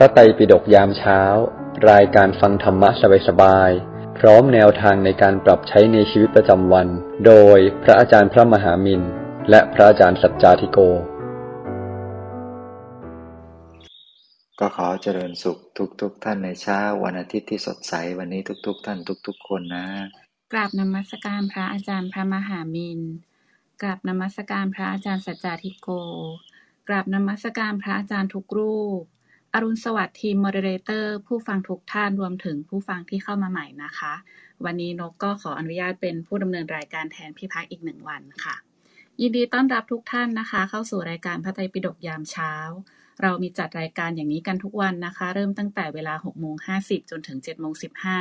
พระไตรปิฎกยามเช้า รายการฟังธรรมะสบายๆพร้อมแนวทางในการปรับใช้ในชีวิตประจำวัน โดยพระอาจารย์พระมหามินและพระอาจารย์สัจจาธิโก ก็ขอเจริญสุขทุกๆทท่านในเช้าวันอาทิตย์ที่สดใสวันนี้ทุก ๆทท่านทุก ๆ คนนะกราบนมัสการพระอาจารย์พระมหามินกราบนมัสการพระอาจารย์สัจจาธิโกกราบนมัสการพระอาจารย์ทุกรูป อรุณสวัสดิ์ทีม moderator ผู้ฟังทุกท่านรวมถึงผู้ฟังที่เข้ามาใหม่นะคะ วันนี้นกก็ขออนุญาตเป็นผู้ดำเนินรายการแทนพี่พักอีกหนึ่งวันค่ะ ยินดีต้อนรับทุกท่านนะคะ เข้าสู่รายการพระไตรปิฎกยามเช้า เรามีจัดรายการอย่างนี้กันทุกวันนะคะ เริ่มตั้งแต่เวลา6โมง50 จนถึง7โมง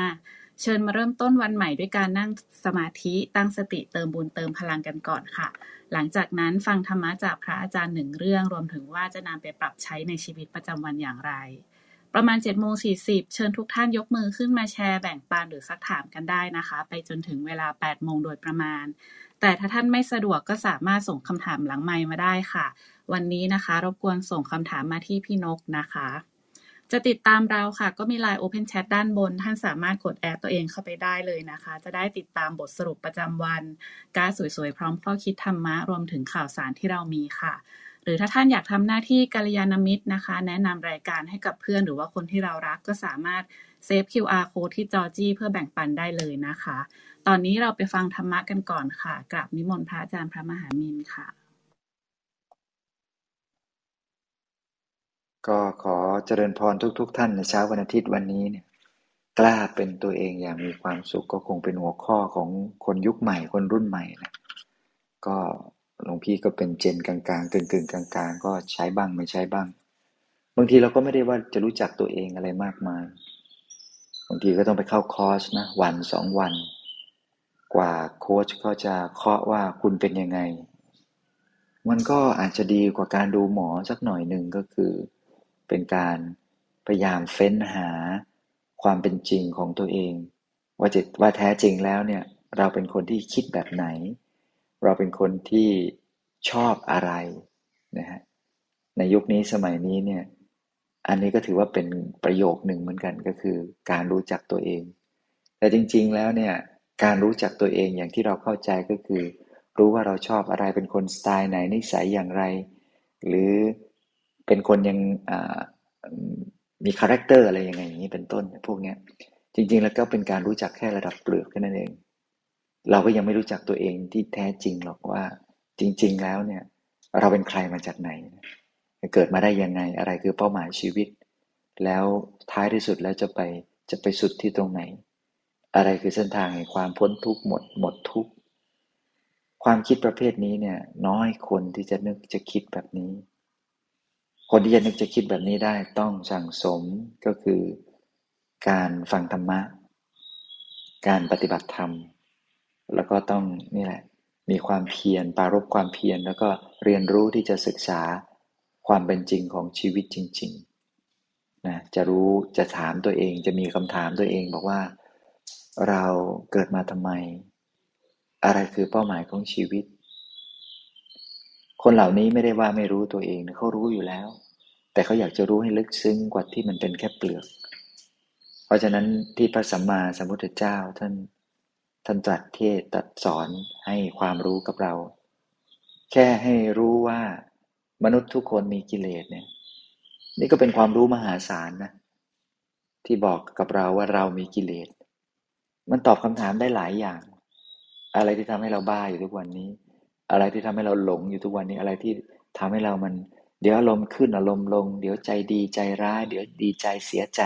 15 เชิญมาเริ่มต้นวันใหม่ด้วยการนั่งสมาธิตั้งสติเติมบุญเติมพลังกันก่อนค่ะ หลังจากนั้นฟังธรรมะจากพระอาจารย์หนึ่งเรื่อง รวมถึงว่าจะนำไปปรับใช้ในชีวิตประจำวันอย่างไร ประมาณ7จ็ดโมงสีเชิญทุกท่านยกมือขึ้นมาแชร์แบ่งปันหรือซักถามกันได้นะคะ ไปจนถึงเวลา8ปดโมงโดยประมาณ แต่ถ้าท่านไม่สะดวกก็สามารถส่งคำถามหลังไมค์มาได้ค่ะ วันนี้นะคะรบกวนส่งคำถามมาที่พี่นกนะคะ จะติดตามเราค่ะ ก็มี Line Open Chat ด้านบน ท่านสามารถกดแอดตัวเองเข้าไปได้เลยนะคะ จะได้ติดตามบทสรุปประจำวัน การสวยๆ พร้อมข้อคิดธรรมะ รวมถึงข่าวสารที่เรามีค่ะ หรือถ้าท่านอยากทำหน้าที่กัลยาณมิตรนะคะ แนะนำรายการให้กับเพื่อนหรือว่าคนที่เรารักก็สามารถเซฟ QR code ที่จอจี้เพื่อแบ่งปันได้เลยนะคะ ตอนนี้เราไปฟังธรรมะกันก่อนค่ะกราบนิมนต์พระอาจารย์พระมหามินค่ะ ก็ขอเจริญพรทุกๆทท่านในเช้าวันอาทิตย์วันนี้เนี่ย กล้าเป็นตัวเองอย่างมีความสุขก็คงเป็นหัวข้อของคนยุคใหม่คนรุ่นใหม่นะก็หลวงพี่ก็เป็นเจนกลางๆกึ่งๆกลางๆ ก็ใช้บ้างไม่ใช้บ้าง บางทีเราก็ไม่ได้ว่าจะรู้จักตัวเองอะไรมากมาย บางทีก็ต้องไปเข้าคอร์สนะวันสองวัน กว่าโค้ชเขาจะเคาะว่าคุณเป็นยังไง มันก็อาจจะดีกว่าการดูหมอสักหน่อยหนึ่งก็คือ เป็นการพยายามเฟ้นหาความเป็นจริงของตัวเอง ว่าจะว่าแท้จริงแล้วเนี่ย เราเป็นคนที่คิดแบบไหน เราเป็นคนที่ชอบอะไรนะฮะในยุคนี้สมัยนี้เนี่ย อันนี้ก็ถือว่าเป็นประโยคหนึ่งเหมือนกันก็คือการรู้จักตัวเอง แต่จริง ๆ แล้วเนี่ย การรู้จักตัวเองอย่างที่เราเข้าใจก็คือ รู้ว่าเราชอบอะไรเป็นคนสไตล์ไหนนิสัยอย่างไร หรือ เป็นคนยังมี character อะไรยังไงอย่างนี้เป็นต้นพวกเนี้ย จริง ๆ แล้วก็เป็นการรู้จักแค่ระดับเปลือกแค่นั้นเอง เราก็ยังไม่รู้จักตัวเองที่แท้จริงหรอกว่า จริง ๆ แล้วเนี่ย เราเป็นใครมาจากไหน เกิดมาได้ยังไงอะไรคือเป้าหมายชีวิต แล้วท้ายที่สุดแล้วจะไปจะไปสุดที่ตรงไหน อะไรคือเส้นทางแห่งความพ้นทุกข์หมดหมดทุกข์ความคิดประเภทนี้เนี่ย น้อยคนที่จะนึกจะคิดแบบนี้ คนที่จะนึกจะคิดแบบนี้ได้ต้องสั่งสมก็คือการฟังธรรมะ การปฏิบัติธรรม แล้วก็ต้องนี่แหละ มีความเพียรปารบความเพียรแล้วก็เรียนรู้ที่จะศึกษาความเป็นจริงของชีวิตจริงๆนะจะรู้จะถามตัวเอง จะมีคำถามตัวเองบอกว่าเราเกิดมาทำไม อะไรคือเป้าหมายของชีวิต คนเหล่านี้ไม่ได้ว่าไม่รู้ตัวเองเขารู้อยู่แล้ว แต่เขาอยากจะรู้ให้ลึกซึ้งกว่าที่มันเป็นแค่เปลือก เพราะฉะนั้นที่พระสัมมาสัมพุทธเจ้าท่านท่านตรัสเทศตรัสสอนให้ความรู้กับเรา แค่ให้รู้ว่ามนุษย์ทุกคนมีกิเลสเนี่ย นี่ก็เป็นความรู้มหาศาลนะ ที่บอกกับเราว่าเรามีกิเลส มันตอบคำถามได้หลายอย่าง อะไรที่ทำให้เราบ้าอยู่ทุกวันนี้ อะไรที่ทำให้เราหลงอยู่ทุกวันนี้อะไรที่ทำให้เรามัน เดี๋ยวอารมณ์ขึ้นอารมณ์ลง เดี๋ยวใจดีใจร้าย เดี๋ยวดีใจเสียใจ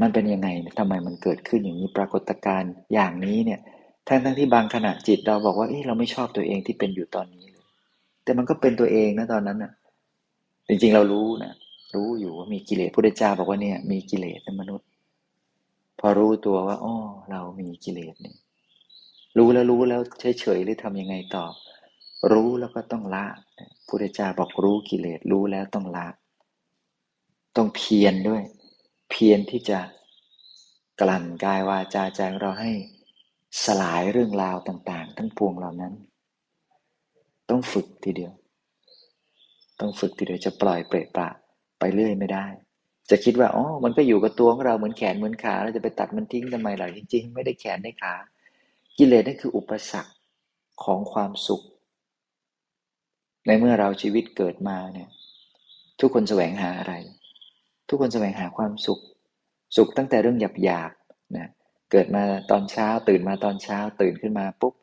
มันเป็นยังไงทำไมมันเกิดขึ้นอย่างนี้ปรากฏการณ์อย่างนี้เนี่ยทั้งทั้งที่บางขณะจิตเราบอกว่าเเราไม่ชอบตัวเองที่เป็นอยู่ตอนนี้เลยแต่มันก็เป็นตัวเองนะตอนนั้นน่ะ จริงๆเรารู้นะรู้อยู่ว่ามีกิเลสพระเจ้าบอกว่าเนี่ย มีกิเลสในมนุษย์ พอรู้ตัวว่าอ๋อเรามีกิเลสเนี่ย รู้แล้วรู้แล้วเฉยๆหรือทำยังไงต่อ รู้แล้วก็ต้องละพุทธเจ้าบอกรู้กิเลสรู้แล้วต้องละ ต้องเพียรด้วย เพียรที่จะกลั่นกายวาจาใจเราให้สลายเรื่องราวต่าง ๆ ทั้งปวงเหล่านั้น ต้องฝึกทีเดียว ต้องฝึกทีเดียวจะปล่อยเปรตปะไปเรื่อยไม่ได้ จะคิดว่าอ๋อมันก็อยู่กับตัวของเราเหมือนแขนเหมือนขาเราจะไปตัดมันทิ้งทำไมล่ะจริง ๆ ไม่ได้แขนได้ขา กิเลสนั่นคืออุปสรรคของความสุข ในเมื่อเราชีวิตเกิดมาเนี่ย ทุกคนแสวงหาอะไร ทุกคนแสวงหาความสุข สุขตั้งแต่เรื่องหยาบๆนะเกิดมาตอนเช้า ตื่นมาตอนเช้า ตื่นขึ้นมาปุ๊บ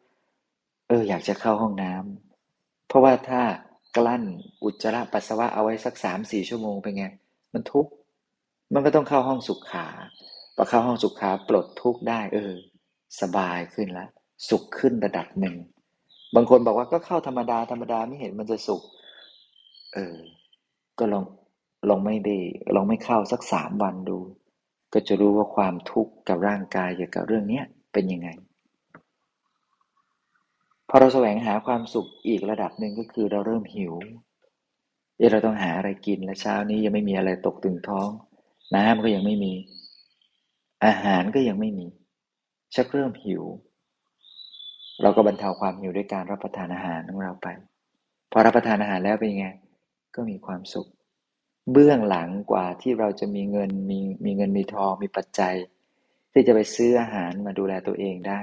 เอออยากจะเข้าห้องน้ำเพราะว่าถ้ากลั้นอุจจาระปัสสาวะเอาไว้สักสามสี่ชั่วโมงเป็นไง มันทุกข์มันก็ต้องเข้าห้องสุขขาพอเข้าห้องสุขขาปลดทุกข์ได้ เออ สบายขึ้นแล้ว สุขขึ้นระดับหนึ่ง บางคนบอกว่าก็เข้าธรรมดาธรรมดาไม่เห็นมันจะสุข เออ ก็ลองลองไม่ได้ลองไม่เข้าสักสามวันดู ก็จะรู้ว่าความทุกข์กับร่างกายเกี่ยวกับเรื่องเนี้ยเป็นยังไงพอเราแสวงหาความสุขอีกระดับหนึ่งก็คือเราเริ่มหิวเเราต้องหาอะไรกินและเช้านี้ยังไม่มีอะไรตกตึงท้อง น้ำก็ยังไม่มี อาหารก็ยังไม่มี ชักเริ่มหิว เราก็บรรเทาความหิวด้วยการรับประทานอาหารของเราไป พอรับประทานอาหารแล้วเป็นไง ก็มีความสุข เบื้องหลังกว่าที่เราจะมีเงินมีมีเงินมีทองมีปัจจัย ที่จะไปซื้ออาหารมาดูแลตัวเองได้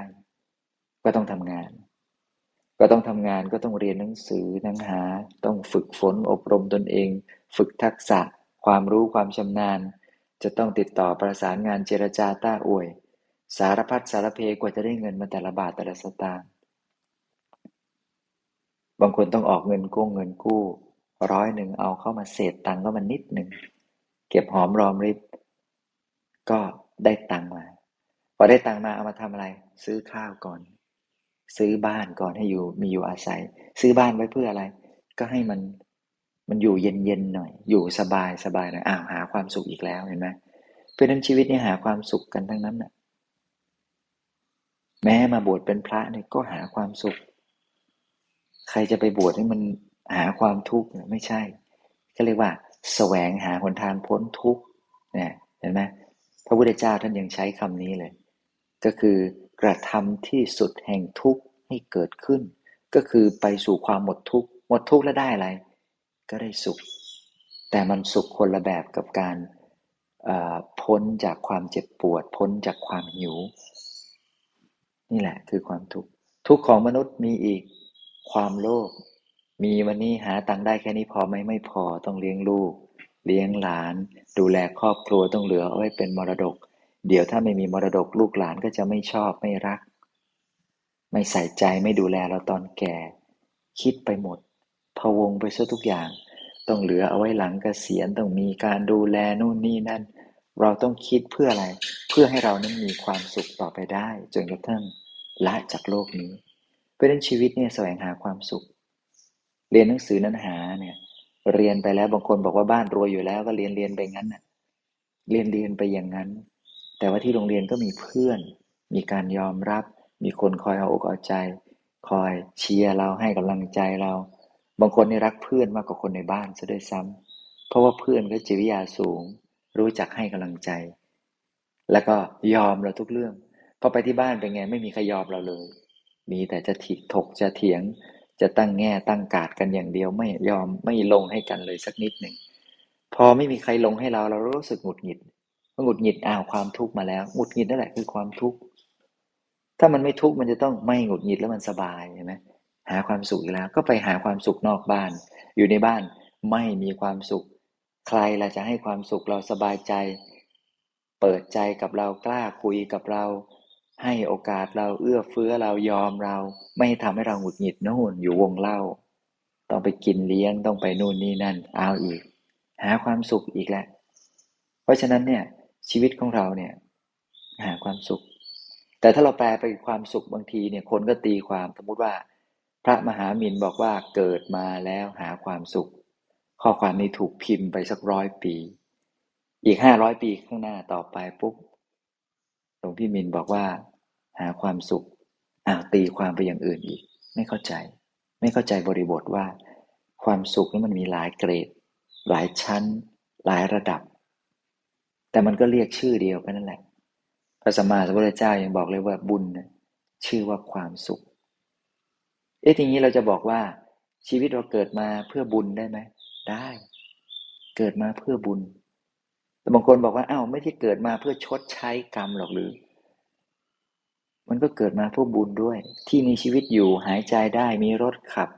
ก็ต้องทำงาน ก็ต้องทำงานก็ต้องเรียนหนังสือนังหา ต้องฝึกฝนอบรมตนเอง ฝึกทักษะ ความรู้ความชำนาญ จะต้องติดต่อประสานงานเจรจาต้าอวย สารพัดสารเพกว่าจะได้เงินมาแต่ละบาทแต่ละสตางค์บางคนต้องออกเงินกู้เงินกู้ร้อยหนึ่งเอาเข้ามาเศษตังค์ก็มันนิดหนึ่งเก็บหอมรอมริบ ก็ได้ตังค์มา พอได้ตังค์มาเอามาทำอะไร ซื้อข้าวก่อน ซื้อบ้านก่อนให้อยู่มีอยู่อาศัย ซื้อบ้านไว้เพื่ออะไร ก็ให้มันมันอยู่เย็นๆหน่อย อยู่สบายสบายหน่อยอ้าวหาความสุขอีกแล้วเห็นไหมเพราะนั้นชีวิตนี่หาความสุขกันทั้งนั้นน่ะ แม้มาบวชเป็นพระเนี่ยก็หาความสุข ใครจะไปบวชให้มันหาความทุกข์ไม่ใช่ ก็เรียกว่า แสวงหาหนทางพ้นทุกข์เนี่ยเห็นไหมพระพุทธเจ้าท่านยังใช้คำนี้เลย ก็คือกระทำที่สุดแห่งทุกข์ให้เกิดขึ้น ก็คือไปสู่ความหมดทุกข์หมดทุกข์แล้วได้อะไร ก็ได้สุข แต่มันสุขคนละแบบกับการพ้นจากความเจ็บปวด พ้นจากความหิว นี่แหละคือความทุกข์ทุกของมนุษย์มีอีกความโลภมีวันนี้หาตังได้แค่นี้พอไหมไม่พอต้องเลี้ยงลูก เลี้ยงหลาน ดูแลครอบครัวต้องเหลือเอาไว้เป็นมรดก เดี๋ยวถ้าไม่มีมรดกลูกหลานก็จะไม่ชอบไม่รัก ไม่ใส่ใจไม่ดูแลเราตอนแก่ คิดไปหมดพะวงไปซะทุกอย่าง ต้องเหลือเอาไว้หลังกเกษียณต้องมีการดูแลนู่นนี่นั่น เราต้องคิดเพื่ออะไร เพื่อให้เรานั้นมีความสุขต่อไปได้จนกระทั่งละจากโลกนี้ เพราะนั้นชีวิตเนี่ยแสวงหาความสุข เรียนหนังสือนั้นหาเนี่ย เรียนไปแล้วบางคนบอกว่าบ้านรวยอยู่แล้วก็เรียนเรียนไปงั้นน่ะ เรียนเรียนไปอย่างนั้น แต่ว่าที่โรงเรียนก็มีเพื่อน มีการยอมรับ มีคนคอยเอาอกเอาใจ คอยเชียร์เราให้กำลังใจเรา บางคนนี่รักเพื่อนมากกว่าคนในบ้านซะด้วยซ้ำเพราะว่าเพื่อนก็จิตวิทยาสูง รู้จักให้กำลังใจ แล้วก็ยอมเราทุกเรื่องพอไปที่บ้านเป็นไงไม่มีใครยอมเราเลย มีแต่จะถีถกจะเถียง จะตั้งแง่ตั้งกาดกันอย่างเดียวไม่ยอมไม่ลงให้กันเลยสักนิดหนึ่งพอไม่มีใครลงให้เราเรารู้สึกหงุดหงิดหงุดหงิดอ้าวความทุกข์มาแล้วหงุดหงิดนั่นแหละคือความทุกข์ถ้ามันไม่ทุกข์มันจะต้องไม่หงุดหงิดแล้วมันสบายใช่ไหมหาความสุขอีกแล้ว ก็ไปหาความสุขนอกบ้าน อยู่ในบ้านไม่มีความสุข ใครล่ะจะให้ความสุขเราสบายใจ เปิดใจกับเรากล้าคุยกับเรา ให้โอกาสเราเอื้อเฟื้อเรายอมเรา ไม่ทำให้เราหงุดหงิดนู่นอยู่วงเล่า ต้องไปกินเลี้ยงต้องไปนู่นนี่นั่นเอาอีก หาความสุขอีกแหละเพราะฉะนั้นเนี่ยชีวิตของเราเนี่ย หาความสุข แต่ถ้าเราแปลไปความสุขบางทีเนี่ยคนก็ตีความสมมติว่า พระมหามินบอกว่าเกิดมาแล้วหาความสุข ข้อความนี้ถูกพิมพ์ไปสักร้อยปี อีกห้าร้อยปีข้างหน้าต่อไปปุ๊บหลวงพี่มินบอกว่า หาความสุขอ่าตีความไปอย่างอื่นอีก ไม่เข้าใจ ไม่เข้าใจบริบทว่า ความสุขนี่มันมีหลายเกรด หลายชั้น หลายระดับ แต่มันก็เรียกชื่อเดียวกันนั่นแหละพระสัมมาสัมพุทธเจ้ายังบอกเลยว่าบุญชื่อว่าความสุข เอ๊ะทีนี้เราจะบอกว่าชีวิตเราเกิดมาเพื่อบุญได้ไหม ได้ เกิดมาเพื่อบุญ แต่บางคนบอกว่าอ้าวไม่ได้เกิดมาเพื่อชดใช้กรรมหรอกหรือ มันก็เกิดมาเพื่อบุญด้วย ที่มีชีวิตอยู่หายใจได้ มีรถขับ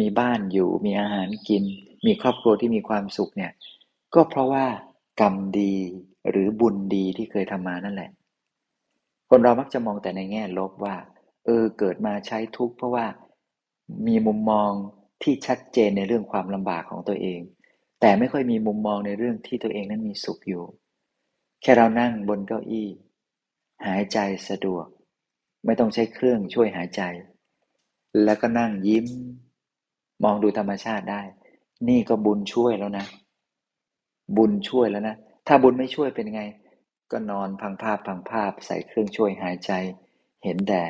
มีบ้านอยู่ มีอาหารกิน มีครอบครัวที่มีความสุขเนี่ย ก็เพราะว่ากรรมดีหรือบุญดีที่เคยทำมานั่นแหละ คนเรามักจะมองแต่ในแง่ลบว่า เออเกิดมาใช้ทุกข์เพราะว่ามีมุมมอง ที่ชัดเจนในเรื่องความลำบากของตัวเอง แต่ไม่ค่อยมีมุมมองในเรื่องที่ตัวเองนั้นมีสุขอยู่ แค่เรานั่งบนเก้าอี้ หายใจสะดวก ไม่ต้องใช้เครื่องช่วยหายใจ แล้วก็นั่งยิ้ม มองดูธรรมชาติได้ นี่ก็บุญช่วยแล้วนะ บุญช่วยแล้วนะ ถ้าบุญไม่ช่วยเป็นไง ก็นอนพังภาพพังภาพใส่เครื่องช่วยหายใจ เห็นแต่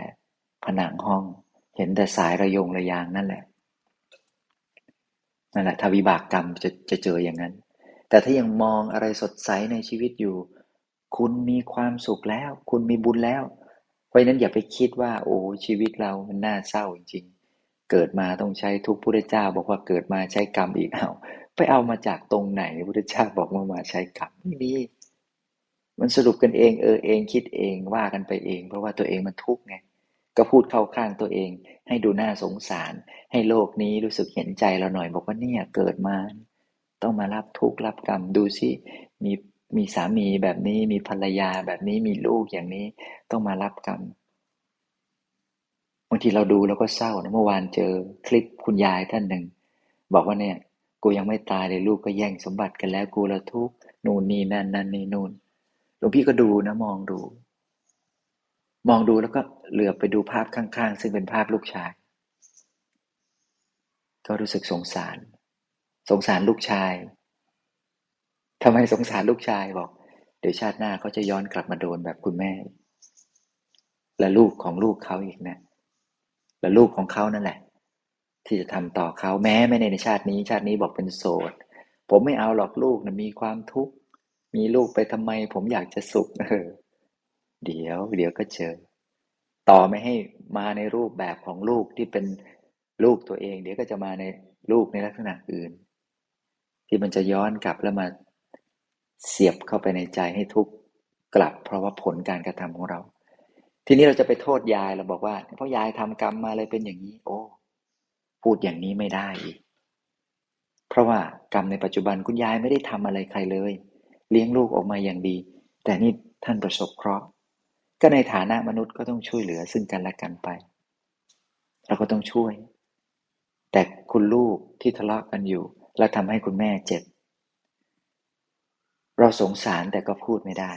ผนังห้อง เห็นแต่สายระยงระยางนั่นแหละ นั่นแหละถ้าวิบากกรรมจะจะเจออย่างนั้น แต่ถ้ายังมองอะไรสดใสในชีวิตอยู่ คุณมีความสุขแล้ว คุณมีบุญแล้ว เพราะนั้นอย่าไปคิดว่า โอ้ชีวิตเรามันน่าเศร้าจริงๆ เกิดมาต้องใช้ทุกพุทธเจ้า บอกว่าเกิดมาใช้กรรมอีกเอาไปเอามาจากตรงไหนพุทธเจ้าบอกว่ามาใช้กรรมไม่มีมันสรุปกันเองเออเองคิดเองว่ากันไปเอง เพราะว่าตัวเองมันทุกข์ไง ก็พูดเข้าข้างตัวเอง ให้ดูน่าสงสาร ให้โลกนี้รู้สึกเห็นใจเราหน่อย บอกว่าเนี่ยเกิดมา ต้องมารับทุกข์รับกรรมดูสิมีมีสามีแบบนี้มีภรรยาแบบนี้มีลูกอย่างนี้ต้องมารับกรรมบางทีเราดูแล้วก็เศร้านะเมื่อวานเจอคลิปคุณยายท่านหนึ่ง บอกว่าเนี่ย กูยังไม่ตายเลยลูกก็แย่งสมบัติกันแล้วกูละทุกนู่นนี่นั่นนั่นนี่นู่นหลวงพี่ก็ดูนะมองดู มองดูแล้วก็เหลือบไปดูภาพข้างๆ ซึ่งเป็นภาพลูกชาย ก็รู้สึกสงสาร สงสารลูกชายทำไมสงสารลูกชายบอก เดี๋ยวชาติหน้าเขาจะย้อนกลับมาโดนแบบคุณแม่ และลูกของลูกเขาอีกนะและลูกของเขานั่นแหละ ที่จะทำต่อเขาแม้ไม่ในชาตินี้ ชาตินี้บอกเป็นโสด ผมไม่เอาหรอกลูกนะมีความทุกข์มีลูกไปทำไม ผมอยากจะสุขเออ เดี๋ยว เดี๋ยวก็เจอ ต่อไม่ให้มาในรูปแบบของลูกที่เป็นลูกตัวเอง เดี๋ยวก็จะมาในลูกในลักษณะอื่น ที่มันจะย้อนกลับแล้วมาเสียบเข้าไปในใจให้ทุกข์กลับ เพราะว่าผลการกระทำของเรา ทีนี้เราจะไปโทษยายเราบอกว่า เพราะยายทำกรรมมาเลยเป็นอย่างนี้ โอ้ พูดอย่างนี้ไม่ได้อีกเพราะว่ากรรมในปัจจุบันคุณยายไม่ได้ทำอะไรใครเลย เลี้ยงลูกออกมาอย่างดี แต่นี่ท่านประสบเคราะห์ ก็ในฐานะมนุษย์ก็ต้องช่วยเหลือซึ่งกันและกันไป เราก็ต้องช่วย แต่คุณลูกที่ทะเลาะกันอยู่ และทำให้คุณแม่เจ็บ เราสงสารแต่ก็พูดไม่ได้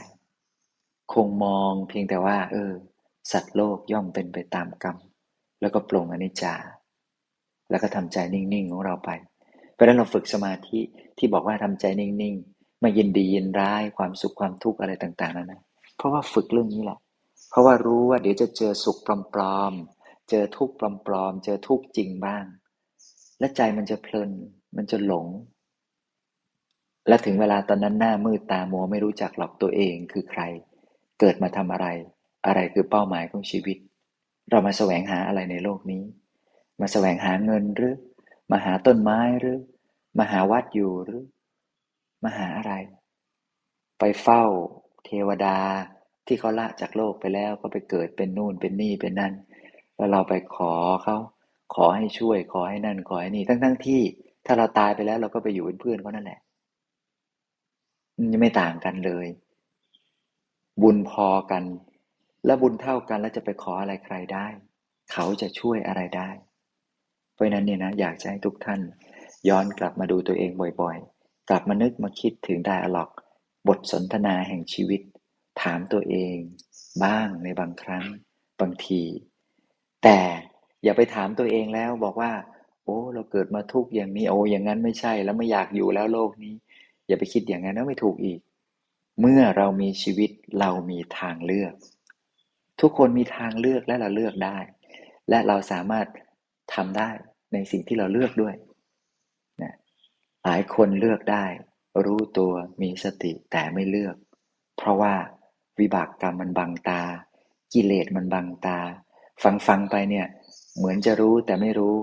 คงมองเพียงแต่ว่า เออ สัตว์โลกย่อมเป็นไปตามกรรม แล้วก็ปลงอนิจจา แล้วก็ทำใจนิ่งๆของเราไป เพราะนั้นเราฝึกสมาธิที่บอกว่าทำใจนิ่งๆไม่ยินดียินร้ายความสุขความทุกข์อะไรต่าง ๆนั่นนะเพราะว่าฝึกเรื่องนี้แหละ ราะว่ารู้ว่าเดี๋ยวจะเจอสุขปลอมๆ เจอทุกข์ปลอมๆ เจอทุกข์จริงบ้าง และใจมันจะเพลิน มันจะหลง และถึงเวลาตอนนั้นหน้ามืดตามัวไม่รู้จักหรอกตัวเองคือใคร เกิดมาทำอะไร อะไรคือเป้าหมายของชีวิต เรามาแสวงหาอะไรในโลกนี้ มาแสวงหาเงินหรือ มาหาต้นไม้หรือ มาหาวัดอยู่หรือ มาหาอะไร ไปเฝ้า เทวดา ที่เขาละจากโลกไปแล้วก็ไปเกิดเป็นนู่นเป็นนี่เป็นนั่น แล้วเราไปขอเขาขอให้ช่วย ขอให้นั่นขอให้นี่ทั้งทั้งที่ ถ้าเราตายไปแล้วเราก็ไปอยู่เป็นเพื่อนเขานั่นแหละมันไม่ต่างกันเลย บุญพอกัน และบุญเท่ากันแล้วจะไปขออะไรใครได้ เขาจะช่วยอะไรได้ เพราะนั้นเนี่ยนะอยากจะให้ทุกท่าน ย้อนกลับมาดูตัวเองบ่อยๆ กลับมานึกมาคิดถึงไดอะล็อก บทสนทนาแห่งชีวิต ถามตัวเองบ้างในบางครั้งบางที แต่อย่าไปถามตัวเองแล้วบอกว่า โอ้ เราเกิดมาทุกอย่างนี้โอ้อย่างนั้นไม่ใช่ แล้วไม่อยากอยู่แล้วโลกนี้ อย่าไปคิดอย่างนั้นแล้วไม่ถูกอีก เมื่อเรามีชีวิตเรามีทางเลือก ทุกคนมีทางเลือกและเราเลือกได้ และเราสามารถทำได้ในสิ่งที่เราเลือกด้วยนะหลายคนเลือกได้ รู้ตัวมีสติแต่ไม่เลือก เพราะว่า วิบากกรรมมันบังตา กิเลสมันบังตา ฟังฟังไปเนี่ย เหมือนจะรู้แต่ไม่รู้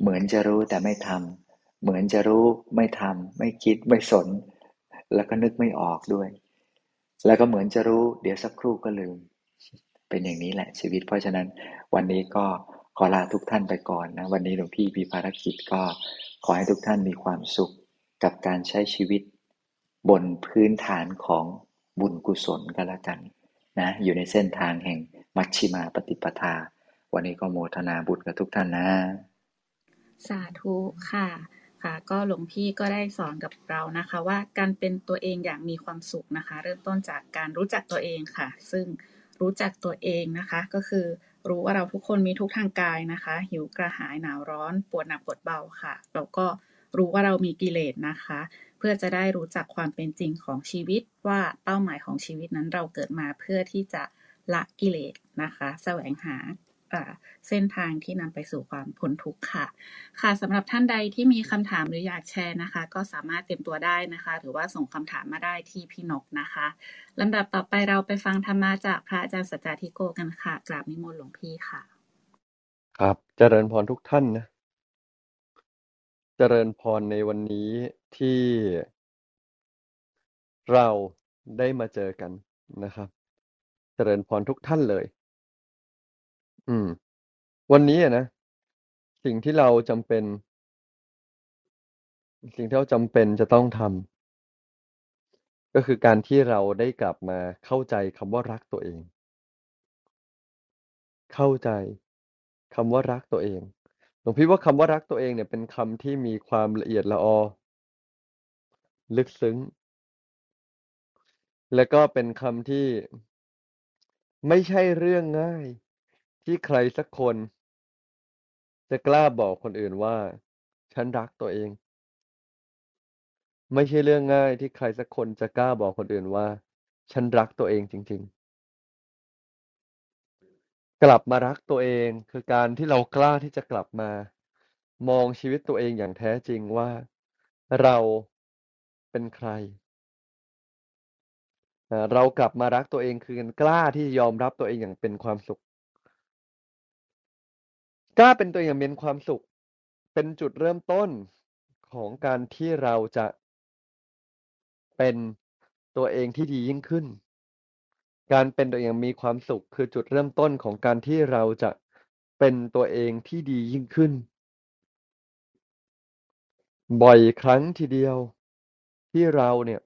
เหมือนจะรู้แต่ไม่ทำเหมือนจะรู้ไม่ทำไม่คิดไม่สน แล้วก็นึกไม่ออกด้วย แล้วก็เหมือนจะรู้ เดี๋ยวสักครู่ก็ลืม เป็นอย่างนี้แหละชีวิต เพราะฉะนั้นวันนี้ก็ขอลาทุกท่านไปก่อนนะ วันนี้หลวงพี่มีภารกิจก็ขอให้ทุกท่านมีความสุขกับการใช้ชีวิต บนพื้นฐานของ บุญกุศลก็แล้วกันนะอยู่ในเส้นทางแห่งมัชชิมาปฏิปทา วันนี้ก็โมทนาบุญกับทุกท่านนะ สาธุค่ะค่ะก็หลวงพี่ก็ได้สอนกับเรานะคะ ว่าการเป็นตัวเองอย่างมีความสุขนะคะ เริ่มต้นจากการรู้จักตัวเองค่ะ ซึ่งรู้จักตัวเองนะคะ ก็คือรู้ว่าเราทุกคนมีทุกทางกายนะคะ หิวกระหายหนาวร้อน ปวดหนักปวดเบาค่ะแล้วก็ รู้ว่าเรามีกิเลสนะคะ เพื่อจะได้รู้จักความเป็นจริงของชีวิตว่าเป้าหมายของชีวิตนั้นเราเกิดมาเพื่อที่จะละกิเลสนะคะแสวงหาเส้นทางที่นำไปสู่ความพ้นทุกข์ค่ะ ค่ะสำหรับท่านใดที่มีคำถามหรืออยากแชร์นะคะ ก็สามารถเตรียมตัวได้นะคะ หรือว่าส่งคำถามมาได้ที่พี่นกนะคะลำดับต่อไปเราไปฟังธรรมะจากพระอาจารย์สัจจาธิโกกันค่ะ กราบนิมนต์หลวงพี่ค่ะ ครับเจริญพรทุกท่านนะ จริญพรในวันนี้ที่เราได้มาเจอกันนะครับ เจริญพรทุกท่านเลย อืม วันนี้อะนะสิ่งที่เราจำเป็น สิ่งที่เราจำเป็นจะต้องทำก็คือการที่เราได้กลับมาเข้าใจคำว่ารักตัวเอง เข้าใจคำว่ารักตัวเอง หลวงพี่ว่าคำว่ารักตัวเองเนี่ยเป็นคำที่มีความละเอียดละออ ลึกซึ้ง และก็เป็นคำที่ไม่ใช่เรื่องง่าย ที่ใครสักคน จะกล้าบอกคนอื่นว่า ฉันรักตัวเอง ไม่ใช่เรื่องง่ายที่ใครสักคนจะกล้าบอกคนอื่นว่า ฉันรักตัวเองจริง ๆ กลับมารักตัวเอง คือการที่เรากล้าที่จะกลับมา มองชีวิตตัวเองอย่างแท้จริงว่าเราเป็นใคร เรากลับมารักตัวเองคือการกล้าที่ยอมรับตัวเองอย่างเป็นความสุข กล้าเป็นตัวเองอย่างมีความสุข เป็นจุดเริ่มต้นของการที่เราจะเป็นตัวเองที่ดียิ่งขึ้น การเป็นตัวเองมีความสุข คือจุดเริ่มต้นของการที่เราจะเป็นตัวเองที่ดียิ่งขึ้น บ่อยครั้งทีเดียว ที่เราเนี่ย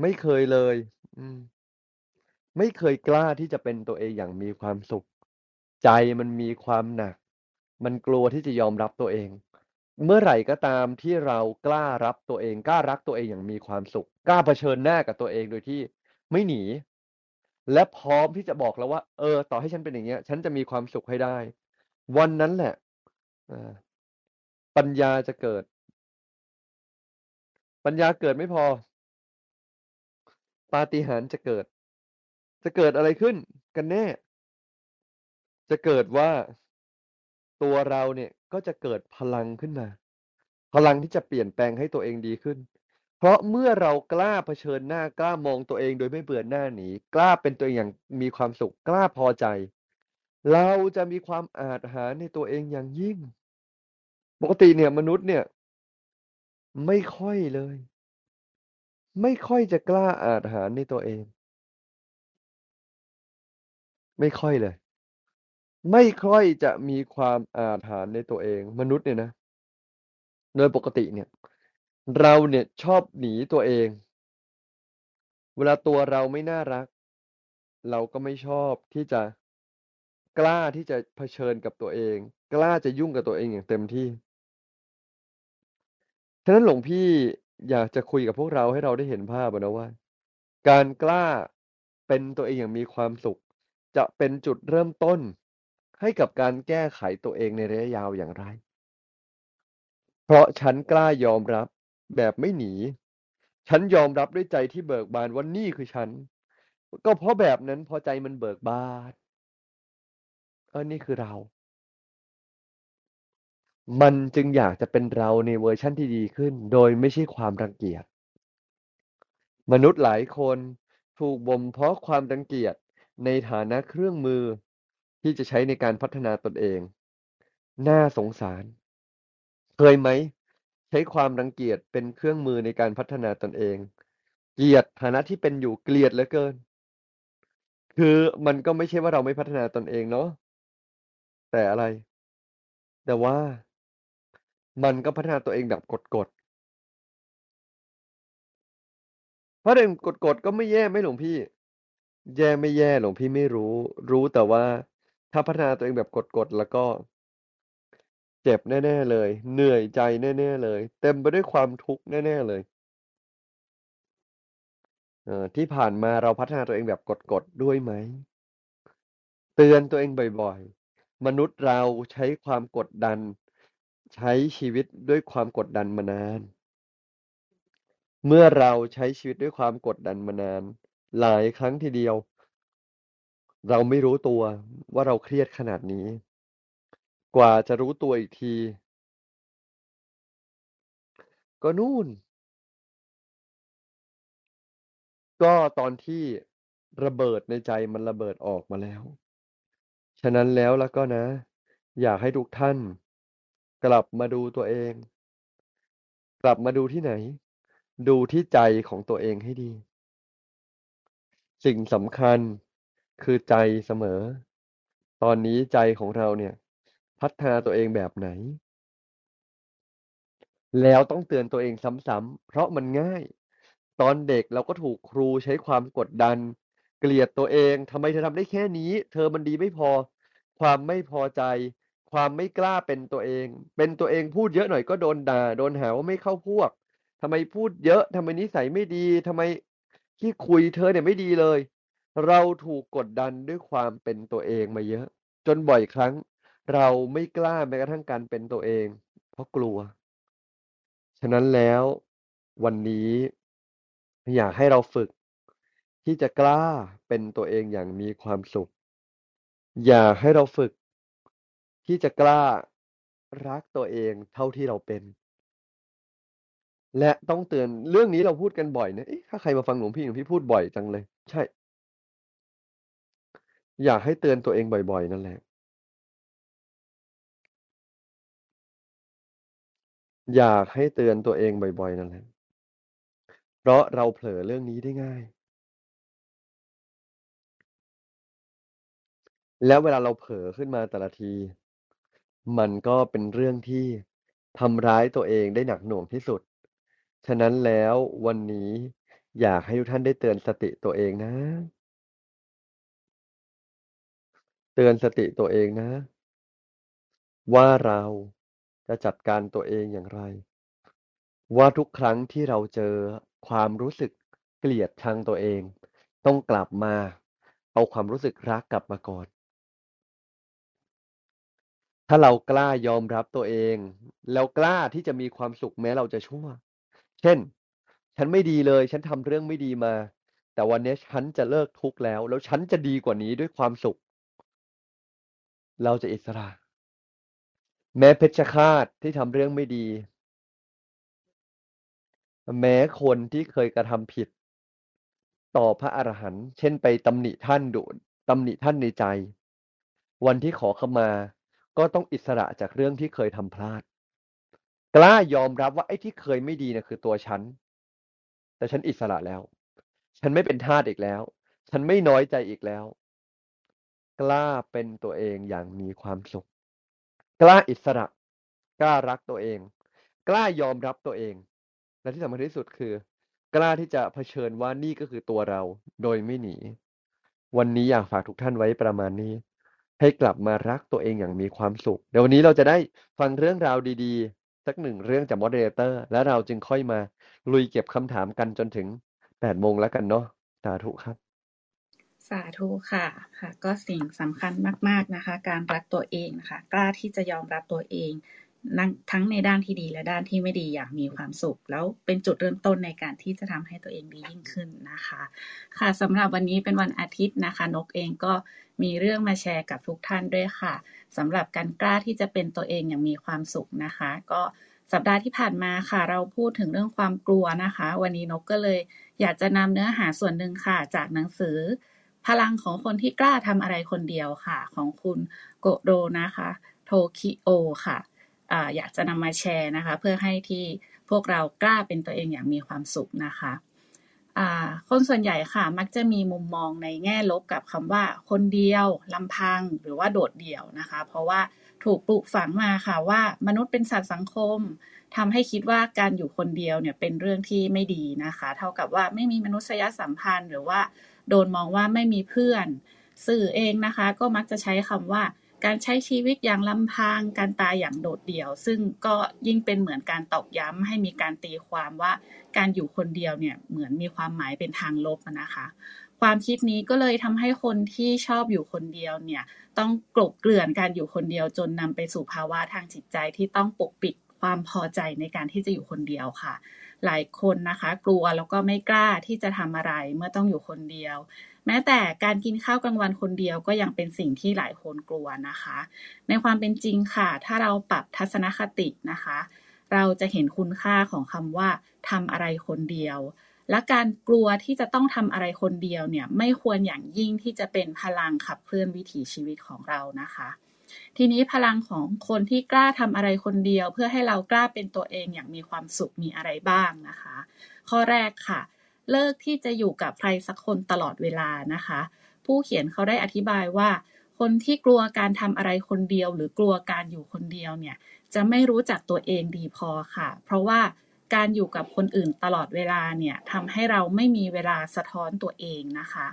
ไม่เคยเลย อืม ไม่เคยกล้าที่จะเป็นตัวเองอย่างมีความสุข ใจมันมีความหนัก มันกลัวที่จะยอมรับตัวเอง เมื่อไหร่ก็ตามที่เรากล้ารับตัวเอง กล้ารักตัวเองอย่างมีความสุข กล้าเผชิญหน้ากับตัวเองโดยที่ไม่หนี และพร้อมที่จะบอกแล้วว่า เออ ต่อให้ฉันเป็นอย่างเงี้ย ฉันจะมีความสุขให้ได้ วันนั้นแหละปัญญาจะเกิด ปัญญาเกิดไม่พอ ปาฏิหาริย์จะเกิด จะเกิดอะไรขึ้นกันแน่ จะเกิดว่าตัวเราเนี่ยก็จะเกิดพลังขึ้นมา พลังที่จะเปลี่ยนแปลงให้ตัวเองดีขึ้น เพราะเมื่อเรากล้าเผชิญหน้ากล้ามองตัวเองโดยไม่เบื่อหน้าหนีกล้าเป็นตัวเองอย่างมีความสุขกล้าพอใจ เราจะมีความอาจหาในตัวเองอย่างยิ่ง ปกติเนี่ยมนุษย์เนี่ย ไม่ค่อยเลย ไม่ค่อยจะกล้าอาจหาในตัวเอง ไม่ค่อยเลย ไม่ค่อยจะมีความอาถรรพ์ในตัวเอง มนุษย์เนี่ยนะโดยปกติเนี่ย เราเนี่ยชอบหนีตัวเอง เวลาตัวเราไม่น่ารัก เราก็ไม่ชอบที่จะกล้าที่จะเผชิญกับตัวเอง กล้าจะยุ่งกับตัวเองอย่างเต็มที่ ฉะนั้นหลวงพี่อยากจะคุยกับพวกเราให้เราได้เห็นภาพนะว่า การกล้าเป็นตัวเองอย่างมีความสุข จะเป็นจุดเริ่มต้นให้กับการแก้ไขตัวเองในระยะยาวอย่างไร เพราะฉันกล้ายอมรับ แบบไม่หนี ฉันยอมรับด้วยใจที่เบิกบานว่านี่คือฉัน ก็เพราะแบบนั้นพอใจมันเบิกบาน เออ นี่คือเรา มันจึงอยากจะเป็นเราในเวอร์ชั่นที่ดีขึ้น โดยไม่ใช่ความรังเกียจ มนุษย์หลายคนถูกบ่มเพราะความรังเกียจในฐานะเครื่องมือที่จะใช้ในการพัฒนาตนเอง น่าสงสาร เคยไหม ใช้ความรังเกียจเป็นเครื่องมือในการพัฒนาตนเอง เกลียดฐานะที่เป็นอยู่เกลียดเหลือเกิน คือมันก็ไม่ใช่ว่าเราไม่พัฒนาตนเองเนาะแต่อะไร แต่ว่ามันก็พัฒนาตัวเองแบบกดๆเพราะเดินกดๆก็ไม่แย่ไหมหลวงพี่ แย่ไม่แย่หลวงพี่ไม่รู้ รู้แต่ว่าถ้าพัฒนาตัวเองแบบกดๆแล้วก็ เจ็บแน่ ๆ เลย เหนื่อยใจแน่ ๆ เลย เต็มไปด้วยความทุกข์แน่ ๆ เลย เอ่อ ที่ผ่านมาเราพัฒนาตัวเองแบบกด ๆ ด้วยไหม เตือนตัวเองบ่อย ๆ มนุษย์เราใช้ความกดดัน ใช้ชีวิตด้วยความกดดันมานาน เมื่อเราใช้ชีวิตด้วยความกดดันมานาน หลายครั้งทีเดียว เราไม่รู้ตัวว่า เราเครียดขนาดนี้ กว่าจะรู้ตัวอีกที ก็นู่น ก็ตอนที่ระเบิดในใจมันระเบิดออกมาแล้ว ฉะนั้นแล้วแล้วก็นะ อยากให้ทุกท่าน กลับมาดูตัวเอง กลับมาดูที่ไหน ดูที่ใจของตัวเองให้ดี สิ่งสำคัญคือใจเสมอ ตอนนี้ใจของเราเนี่ย พัฒนาตัวเองแบบไหน แล้วต้องเตือนตัวเองซ้ำๆเพราะมันง่าย ตอนเด็กเราก็ถูกครูใช้ความกดดัน เกลียดตัวเองทำไมเธอทำได้แค่นี้ เธอมันดีไม่พอ ความไม่พอใจ ความไม่กล้าเป็นตัวเอง เป็นตัวเองพูดเยอะหน่อยก็โดนด่าโดนหาว่าไม่เข้าพวกทำไมพูดเยอะทำไมนิสัยไม่ดีทำไมที่คุยเธอเนี่ยไม่ดีเลย เราถูกกดดันด้วยความเป็นตัวเองมาเยอะ จนบ่อยครั้ง เราไม่กล้าแม้กระทั่งการเป็นตัวเอง เพราะกลัว ฉะนั้นแล้ววันนี้อยากให้เราฝึก ที่จะกล้าเป็นตัวเองอย่างมีความสุข อยากให้เราฝึก ที่จะกล้ารักตัวเองเท่าที่เราเป็น และต้องเตือนเรื่องนี้เราพูดกันบ่อยนะถ้าใครมาฟังหลวงพี่หลวงพี่พูดบ่อยจังเลย ใช่ อยากให้เตือนตัวเองบ่อย ๆ นั่นแหละ อยากให้เตือนตัวเองบ่อย ๆ นั่นแหละ เพราะเราเผลอเรื่องนี้ได้ง่าย แล้วเวลาเราเผลอขึ้นมาแต่ละที มันก็เป็นเรื่องที่ทำร้ายตัวเองได้หนักหน่วงที่สุด ฉะนั้นแล้ววันนี้อยากให้ทุกท่านได้เตือนสติตัวเองนะ เตือนสติตัวเองนะ ว่าเรา จะจัดการตัวเองอย่างไร ว่าทุกครั้งที่เราเจอความรู้สึกเกลียดชังตัวเอง ต้องกลับมา เอาความรู้สึกรักกลับมาก่อน ถ้าเรากล้ายอมรับตัวเอง แล้วกล้าที่จะมีความสุขแม้เราจะชั่ว เช่น ฉันไม่ดีเลย ฉันทำเรื่องไม่ดีมา แต่วันนี้ฉันจะเลิกทุกข์แล้ว แล้วฉันจะดีกว่านี้ด้วยความสุข เราจะอิสระ แม้เพชฌฆาตที่ทำเรื่องไม่ดี แม้คนที่เคยกระทำผิด ต่อพระอรหันต์เช่นไปตำหนิท่านดุตำหนิท่านในใจ วันที่ขอขมา ก็ต้องอิสระจากเรื่องที่เคยทำพลาด กล้ายอมรับว่าไอ้ที่เคยไม่ดีน่ะคือตัวฉัน แต่ฉันอิสระแล้ว ฉันไม่เป็นทาสอีกแล้ว ฉันไม่น้อยใจอีกแล้ว กล้าเป็นตัวเองอย่างมีความสุข กล้าอิสระ กล้ารักตัวเอง กล้ายอมรับตัวเอง และที่สำคัญที่สุดคือ กล้าที่จะเผชิญว่านี่ก็คือตัวเรา โดยไม่หนี วันนี้อยากฝากทุกท่านไว้ประมาณนี้ ให้กลับมารักตัวเองอย่างมีความสุข เดี๋ยววันนี้เราจะได้ฟังเรื่องราวดีๆ สักหนึ่งเรื่องจากมอดเรเตอร์ และเราจึงค่อยมาลุยเก็บคำถามกันจนถึงแปดโมงแล้วกันเนาะสาธุครับาธุค่ะค่ะ ก็สิ่งสำคัญมาก ๆนะคะ การรักตัวเองนะคะ กล้าที่จะยอมรับตัวเองทั้งในด้านที่ดีและด้านที่ไม่ดีอย่างมีความสุข แล้วเป็นจุดเริ่มต้นในการที่จะทำให้ตัวเองดียิ่งขึ้นนะคะ ค่ะสำหรับวันนี้เป็นวันอาทิตย์นะคะ นกเองก็มีเรื่องมาแชร์กับทุกท่านด้วยค่ะสำหรับการกล้าที่จะเป็นตัวเองอย่างมีความสุขนะคะ ก็สัปดาห์ที่ผ่านมาค่ะ เราพูดถึงเรื่องความกลัวนะคะ วันนี้นกก็เลยอยากจะนำเนื้อหาส่วนหนึ่งค่ะ จากหนังสือ พลังของคนที่กล้าทำอะไรคนเดียวค่ะ ของคุณโกโดนะคะ โทคิโอค่ะอยากจะนำมาแชร์นะคะ เพื่อให้ที่พวกเรากล้าเป็นตัวเองอย่างมีความสุขนะคะคนส่วนใหญ่ค่ะ มักจะมีมุมมองในแง่ลบกับคำว่า คนเดียวลำพังหรือว่าโดดเดี่ยวนะคะ เพราะว่าถูกปลูกฝังมาค่ะว่ามนุษย์เป็นสัตว์สังคมทำให้คิดว่าการอยู่คนเดียวเนี่ยเป็นเรื่องที่ไม่ดีนะคะ เท่ากับว่าไม่มีมนุษยสัมพันธ์หรือว่า โดนมองว่าไม่มีเพื่อน สื่อเองนะคะ ก็มักจะใช้คำว่า การใช้ชีวิตอย่างลำพัง การตายอย่างโดดเดี่ยว ซึ่งก็ยิ่งเป็นเหมือนการตอกย้ำให้มีการตีความว่า การอยู่คนเดียวเนี่ยเหมือนมีความหมายเป็นทางลบนะคะความคิดนี้ก็เลยทำให้คนที่ชอบอยู่คนเดียวเนี่ย ต้องกลบเกลื่อนการอยู่คนเดียวจนนำไปสู่ภาวะทางจิตใจที่ต้องปกปิดความพอใจในการที่จะอยู่คนเดียวค่ะ หลายคนนะคะ กลัวแล้วก็ไม่กล้าที่จะทำอะไรเมื่อต้องอยู่คนเดียว แม้แต่การกินข้าวกลางวันคนเดียวก็ยังเป็นสิ่งที่หลายคนกลัวนะคะ ในความเป็นจริงค่ะ ถ้าเราปรับทัศนคตินะคะ เราจะเห็นคุณค่าของคำว่าทำอะไรคนเดียว และการกลัวที่จะต้องทำอะไรคนเดียวเนี่ยไม่ควรอย่างยิ่งที่จะเป็นพลังขับเคลื่อนวิถีชีวิตของเรานะคะ ทีนี้พลังของคนที่กล้าทำอะไรคนเดียว เพื่อให้เรากล้าเป็นตัวเองอย่างมีความสุขมีอะไรบ้างนะคะ ข้อแรกค่ะ เลิกที่จะอยู่กับใครสักคนตลอดเวลานะคะ ผู้เขียนเขาได้อธิบายว่า คนที่กลัวการทำอะไรคนเดียว หรือกลัวการอยู่คนเดียวเนี่ยจะไม่รู้จักตัวเองดีพอค่ะ เพราะว่าการอยู่กับคนอื่นตลอดเวลาเนี่ยทำให้เราไม่มีเวลาสะท้อนตัวเองนะคะ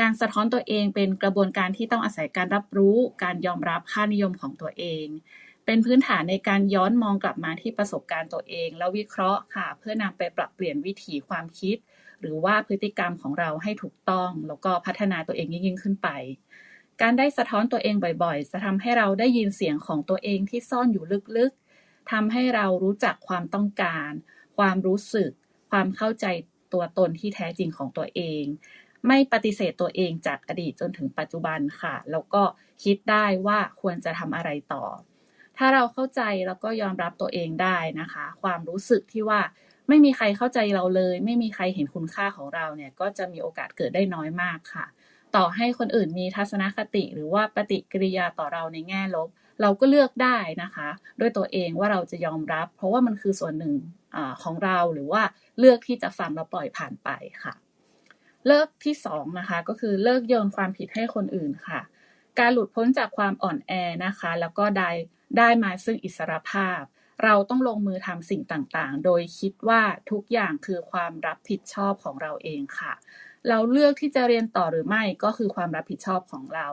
การสะท้อนตัวเองเป็นกระบวนการที่ต้องอาศัยการรับรู้ การยอมรับค่านิยมของตัวเอง เป็นพื้นฐานในการย้อนมองกลับมาที่ประสบการณ์ตัวเอง แล้ววิเคราะห์ค่ะ เพื่อนำไปปรับเปลี่ยนวิถีความคิด หรือว่าพฤติกรรมของเราให้ถูกต้อง แล้วก็พัฒนาตัวเองยิ่งขึ้นไป การได้สะท้อนตัวเองบ่อยๆ จะทำให้เราได้ยินเสียงของตัวเองที่ซ่อนอยู่ลึกๆทำให้เรารู้จักความต้องการ ความรู้สึก ความเข้าใจตัวตนที่แท้จริงของตัวเอง ไม่ปฏิเสธตัวเองจากอดีตจนถึงปัจจุบันค่ะ แล้วก็คิดได้ว่าควรจะทำอะไรต่อ ถ้าเราเข้าใจแล้วก็ยอมรับตัวเองได้นะคะ ความรู้สึกที่ว่าไม่มีใครเข้าใจเราเลย ไม่มีใครเห็นคุณค่าของเราเนี่ย ก็จะมีโอกาสเกิดได้น้อยมากค่ะ ต่อให้คนอื่นมีทัศนคติหรือว่าปฏิกิริยาต่อเราในแง่ลบ เราก็เลือกได้นะคะ ด้วยตัวเองว่าเราจะยอมรับ เพราะว่ามันคือส่วนหนึ่งอของเราหรือว่าเลือกที่จะฟังแล้วปล่อยผ่านไปค่ะ เลิกที่สองนะคะ ก็คือเลิกโยนความผิดให้คนอื่นค่ะ การหลุดพ้นจากความอ่อนแอนะคะ แล้วก็ได้ได้มาซึ่งอิสรภาพ เราต้องลงมือทำสิ่งต่างๆ โดยคิดว่าทุกอย่างคือความรับผิดชอบของเราเองค่ะ เราเลือกที่จะเรียนต่อหรือไม่ก็คือความรับผิดชอบของเรา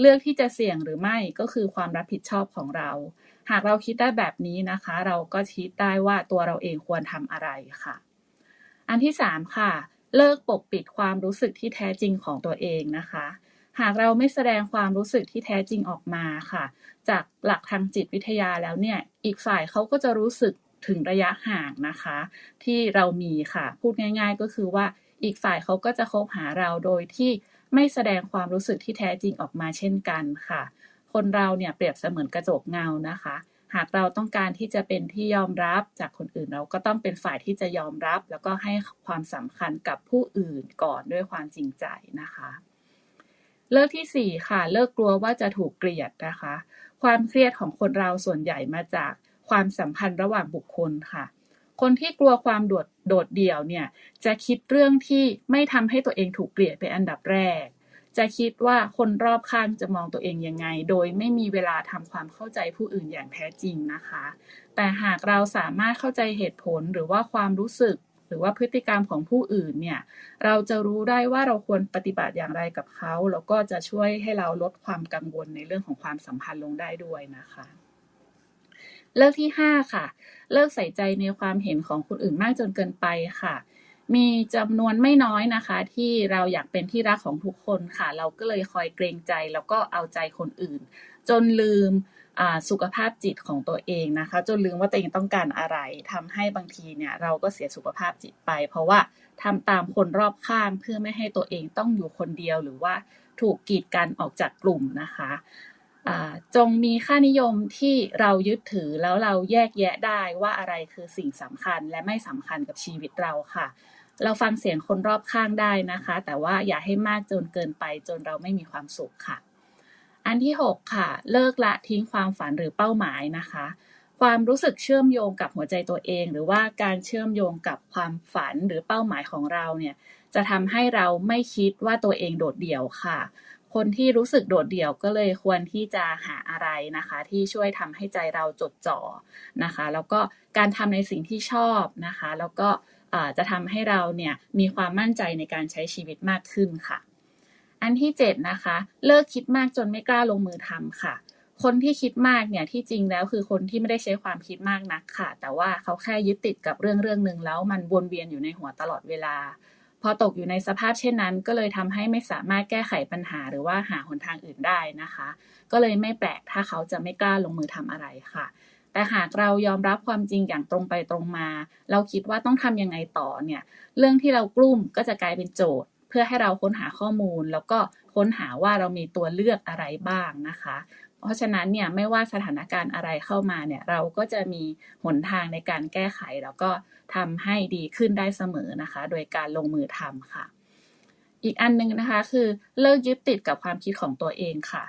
เลือกที่จะเสี่ยงหรือไม่ก็คือความรับผิดชอบของเรา หากเราคิดได้แบบนี้นะคะ เราก็คิดได้ว่าตัวเราเองควรทำอะไรค่ะ อันที่สามค่ะ เลิกปกปิดความรู้สึกที่แท้จริงของตัวเองนะคะ หากเราไม่แสดงความรู้สึกที่แท้จริงออกมาค่ะ จากหลักทางจิตวิทยาแล้วเนี่ย อีกฝ่ายเขาก็จะรู้สึกถึงระยะห่างนะคะ ที่เรามีค่ะ พูดง่าย ๆ ก็คือว่าอีกฝ่ายเขาก็จะคบหาเราโดยที่ไม่แสดงความรู้สึกที่แท้จริงออกมาเช่นกันค่ะ คนเราเนี่ยเปรียบเสมือนกระจกเงานะคะ หากเราต้องการที่จะเป็นที่ยอมรับจากคนอื่นเราก็ต้องเป็นฝ่ายที่จะยอมรับ แล้วก็ให้ความสำคัญกับผู้อื่นก่อนด้วยความจริงใจนะคะ เลิกที่ 4 ค่ะ เลิกกลัวว่าจะถูกเกลียดนะคะ ความเครียดของคนเราส่วนใหญ่มาจากความสัมพันธ์ระหว่างบุคคลค่ะ คนที่กลัวความโดดโดดเดี่ยวเนี่ยจะคิดเรื่องที่ไม่ทำให้ตัวเองถูกเกลียดเป็นอันดับแรก จะคิดว่าคนรอบข้างจะมองตัวเองยังไง โดยไม่มีเวลาทำความเข้าใจผู้อื่นอย่างแท้จริงนะคะ แต่หากเราสามารถเข้าใจเหตุผลหรือว่าความรู้สึกหรือว่าพฤติกรรมของผู้อื่นเนี่ย เราจะรู้ได้ว่าเราควรปฏิบัติอย่างไรกับเขา แล้วก็จะช่วยให้เราลดความกังวลในเรื่องของความสัมพันธ์ลงได้ด้วยนะคะ เลิกที่ 5 ค่ะ เลิกใส่ใจในความเห็นของคนอื่นมากจนเกินไปค่ะ มีจำนวนไม่น้อยนะคะ ที่เราอยากเป็นที่รักของทุกคนค่ะ เราก็เลยคอยเกรงใจแล้วก็เอาใจคนอื่น จนลืมสุขภาพจิตของตัวเองนะคะ จนลืมว่าตัวเองต้องการอะไรทำให้บางทีเนี่ยเราก็เสียสุขภาพจิตไป เพราะว่าทำตามคนรอบข้างเพื่อไม่ให้ตัวเองต้องอยู่คนเดียวหรือว่าถูกกีดกันออกจากกลุ่มนะคะจงมีค่านิยมที่เรายึดถือแล้วเราแยกแยะได้ว่าอะไรคือสิ่งสำคัญและไม่สำคัญกับชีวิตเราค่ะ เราฟังเสียงคนรอบข้างได้นะคะ แต่ว่าอย่าให้มากจนเกินไปจนเราไม่มีความสุขค่ะ อันที่ 6 ค่ะ เลิกละทิ้งความฝันหรือเป้าหมายนะคะ ความรู้สึกเชื่อมโยงกับหัวใจตัวเอง หรือว่าการเชื่อมโยงกับความฝันหรือเป้าหมายของเราเนี่ยจะทำให้เราไม่คิดว่าตัวเองโดดเดี่ยวค่ะ คนที่รู้สึกโดดเดี่ยวก็เลยควรที่จะหาอะไรนะคะ ที่ช่วยทำให้ใจเราจดจ่อนะคะ แล้วก็การทำในสิ่งที่ชอบนะคะ แล้วก็ จะทำให้เราเนี่ยมีความมั่นใจในการใช้ชีวิตมากขึ้นค่ะ อันที่ 7 นะคะ เลิกคิดมากจนไม่กล้าลงมือทำค่ะ คนที่คิดมากเนี่ยที่จริงแล้วคือคนที่ไม่ได้ใช้ความคิดมากนักค่ะ แต่ว่าเขาแค่ยึดติดกับเรื่องเรื่องหนึ่งแล้วมันวนเวียนอยู่ในหัวตลอดเวลา พอตกอยู่ในสภาพเช่นนั้น ก็เลยทำให้ไม่สามารถแก้ไขปัญหาหรือว่าหาหนทางอื่นได้นะคะ ก็เลยไม่แปลกถ้าเขาจะไม่กล้าลงมือทำอะไรค่ะ แต่หากเรายอมรับความจริงอย่างตรงไปตรงมา เราคิดว่าต้องทำยังไงต่อเนี่ย เรื่องที่เรากลุ้มก็จะกลายเป็นโจทย์ เพื่อให้เราค้นหาข้อมูล แล้วก็ค้นหาว่าเรามีตัวเลือกอะไรบ้างนะคะ เพราะฉะนั้นเนี่ยไม่ว่าสถานการณ์อะไรเข้ามาเนี่ยเราก็จะมีหนทางในการแก้ไข แล้วก็ทำให้ดีขึ้นได้เสมอนะคะ โดยการลงมือทำค่ะ อีกอันนึงนะคะคือเลิกยึดติดกับความคิดของตัวเองค่ะ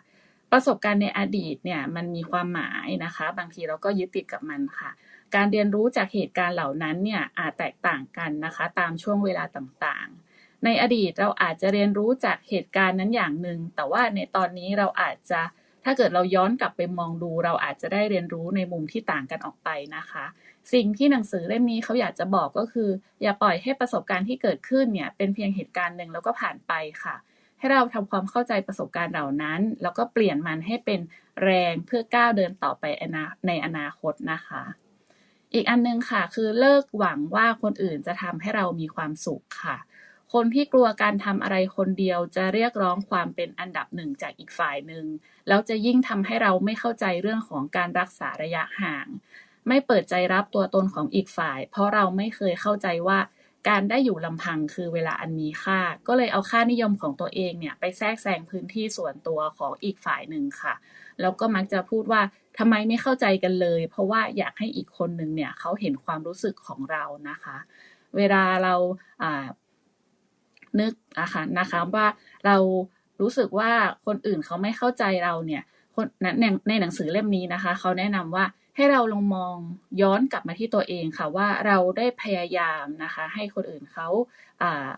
ประสบการณ์ในอดีตเนี่ยมันมีความหมายนะคะ บางทีเราก็ยึดติดกับมันค่ะ การเรียนรู้จากเหตุการณ์เหล่านั้นเนี่ยอาจแตกต่างกันนะคะ ตามช่วงเวลาต่างๆ ในอดีตเราอาจจะเรียนรู้จากเหตุการณ์นั้นอย่างหนึ่งแต่ว่าในตอนนี้เราอาจจะถ้าเกิดเราย้อนกลับไปมองดู เราอาจจะได้เรียนรู้ในมุมที่ต่างกันออกไปนะคะ สิ่งที่หนังสือเล่มนี้เขาอยากจะบอกก็คือ อย่าปล่อยให้ประสบการณ์ที่เกิดขึ้นเนี่ยเป็นเพียงเหตุการณ์หนึ่งแล้วก็ผ่านไปค่ะ ให้เราทำความเข้าใจประสบการณ์เหล่านั้น แล้วก็เปลี่ยนมันให้เป็นแรงเพื่อก้าวเดินต่อไปในอนาคตนะคะ อีกอันนึงค่ะ คือเลิกหวังว่าคนอื่นจะทำให้เรามีความสุขค่ะคนที่กลัวการทำอะไรคนเดียวจะเรียกร้องความเป็นอันดับหนึ่งจากอีกฝ่ายหนึ่งแล้วจะยิ่งทำให้เราไม่เข้าใจเรื่องของการรักษาระยะห่าง ไม่เปิดใจรับตัวตนของอีกฝ่าย เพราะเราไม่เคยเข้าใจว่า การได้อยู่ลำพังคือเวลาอันมีค่า ก็เลยเอาค่านิยมของตัวเองเนี่ยไปแทรกแซงพื้นที่ส่วนตัวของอีกฝ่ายหนึ่งค่ะ แล้วก็มักจะพูดว่าทำไมไม่เข้าใจกันเลย เพราะว่าอยากให้อีกคนหนึ่งเนี่ยเขาเห็นความรู้สึกของเรานะคะ เวลาเราอ่านึกอะค่ะนะคะว่าเรารู้สึกว่าคนอื่นเขาไม่เข้าใจเราเนี่ยคนในในหนังสือเล่มนี้นะคะ เขาแนะนำว่า ให้เราลองมองย้อนกลับมาที่ตัวเองค่ะว่าเราได้พยายามนะคะ ให้คนอื่นเขา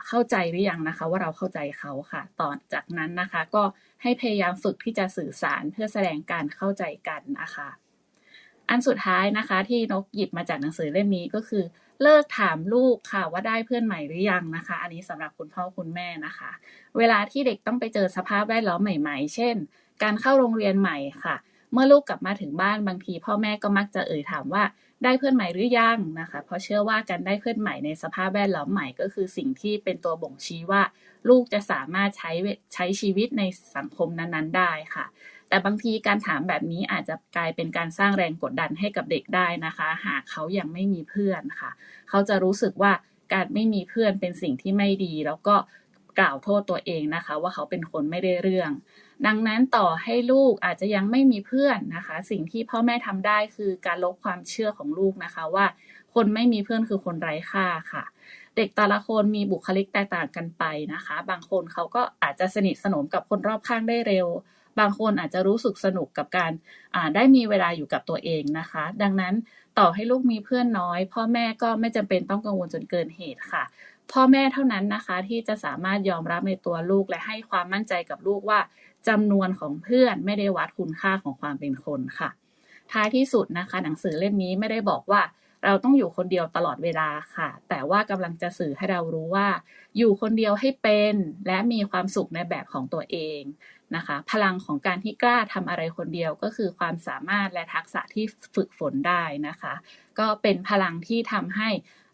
เข้าใจหรือยังนะคะ ว่าเราเข้าใจเขาค่ะ ต่อจากนั้นนะคะ ก็ให้พยายามฝึกที่จะสื่อสารเพื่อแสดงการเข้าใจกันนะคะ อันสุดท้ายนะคะที่นกหยิบมาจากหนังสือเล่มนี้ก็คือ เลิกถามลูกค่ะว่าได้เพื่อนใหม่หรือยังนะคะ อันนี้สำหรับคุณพ่อคุณแม่นะคะ เวลาที่เด็กต้องไปเจอสภาพแวดล้อมใหม่ ๆ เช่น การเข้าโรงเรียนใหม่ค่ะ เมื่อลูกกลับมาถึงบ้านบางที พ่อแม่ก็มักจะเอ่ยถามว่าได้เพื่อนใหม่หรือยังนะคะ เพราะเชื่อว่าการได้เพื่อนใหม่ในสภาพแวดล้อมใหม่ก็คือสิ่งที่เป็นตัวบ่งชี้ว่า ลูกจะสามารถใช้ใช้ชีวิตในสังคมนั้นๆ ได้ค่ะ แต่บางทีการถามแบบนี้อาจจะกลายเป็นการสร้างแรงกดดันให้กับเด็กได้นะคะ หากเขายังไม่มีเพื่อนค่ะ เขาจะรู้สึกว่าการไม่มีเพื่อนเป็นสิ่งที่ไม่ดี แล้วก็กล่าวโทษตัวเองนะคะ ว่าเขาเป็นคนไม่ได้เรื่อง ดังนั้นต่อให้ลูกอาจจะยังไม่มีเพื่อนนะคะ สิ่งที่พ่อแม่ทำได้คือการลบความเชื่อของลูกนะคะว่า คนไม่มีเพื่อนคือคนไร้ค่าค่ะ เด็กแต่ละคนมีบุคลิกแตกต่างกันไปนะคะ บางคนเขาก็อาจจะสนิทสนมกับคนรอบข้างได้เร็ว บางคนอาจจะรู้สึกสนุกกับการได้มีเวลาอยู่กับตัวเองนะคะ ดังนั้นต่อให้ลูกมีเพื่อนน้อย พ่อแม่ก็ไม่จำเป็นต้องกังวลจนเกินเหตุค่ะพ่อแม่เท่านั้นนะคะที่จะสามารถยอมรับในตัวลูกและให้ความมั่นใจกับลูกว่า จำนวนของเพื่อนไม่ได้วัดคุณค่าของความเป็นคนค่ะ ท้ายที่สุดนะคะ หนังสือเล่มนี้ไม่ได้บอกว่าเราต้องอยู่คนเดียวตลอดเวลาค่ะ แต่ว่ากำลังจะสื่อให้เรารู้ว่า อยู่คนเดียวให้เป็น และมีความสุขในแบบของตัวเองนะคะ พลังของการที่กล้าทำอะไรคนเดียวก็คือความสามารถและทักษะที่ฝึกฝนได้นะคะ ก็เป็นพลังที่ทำให้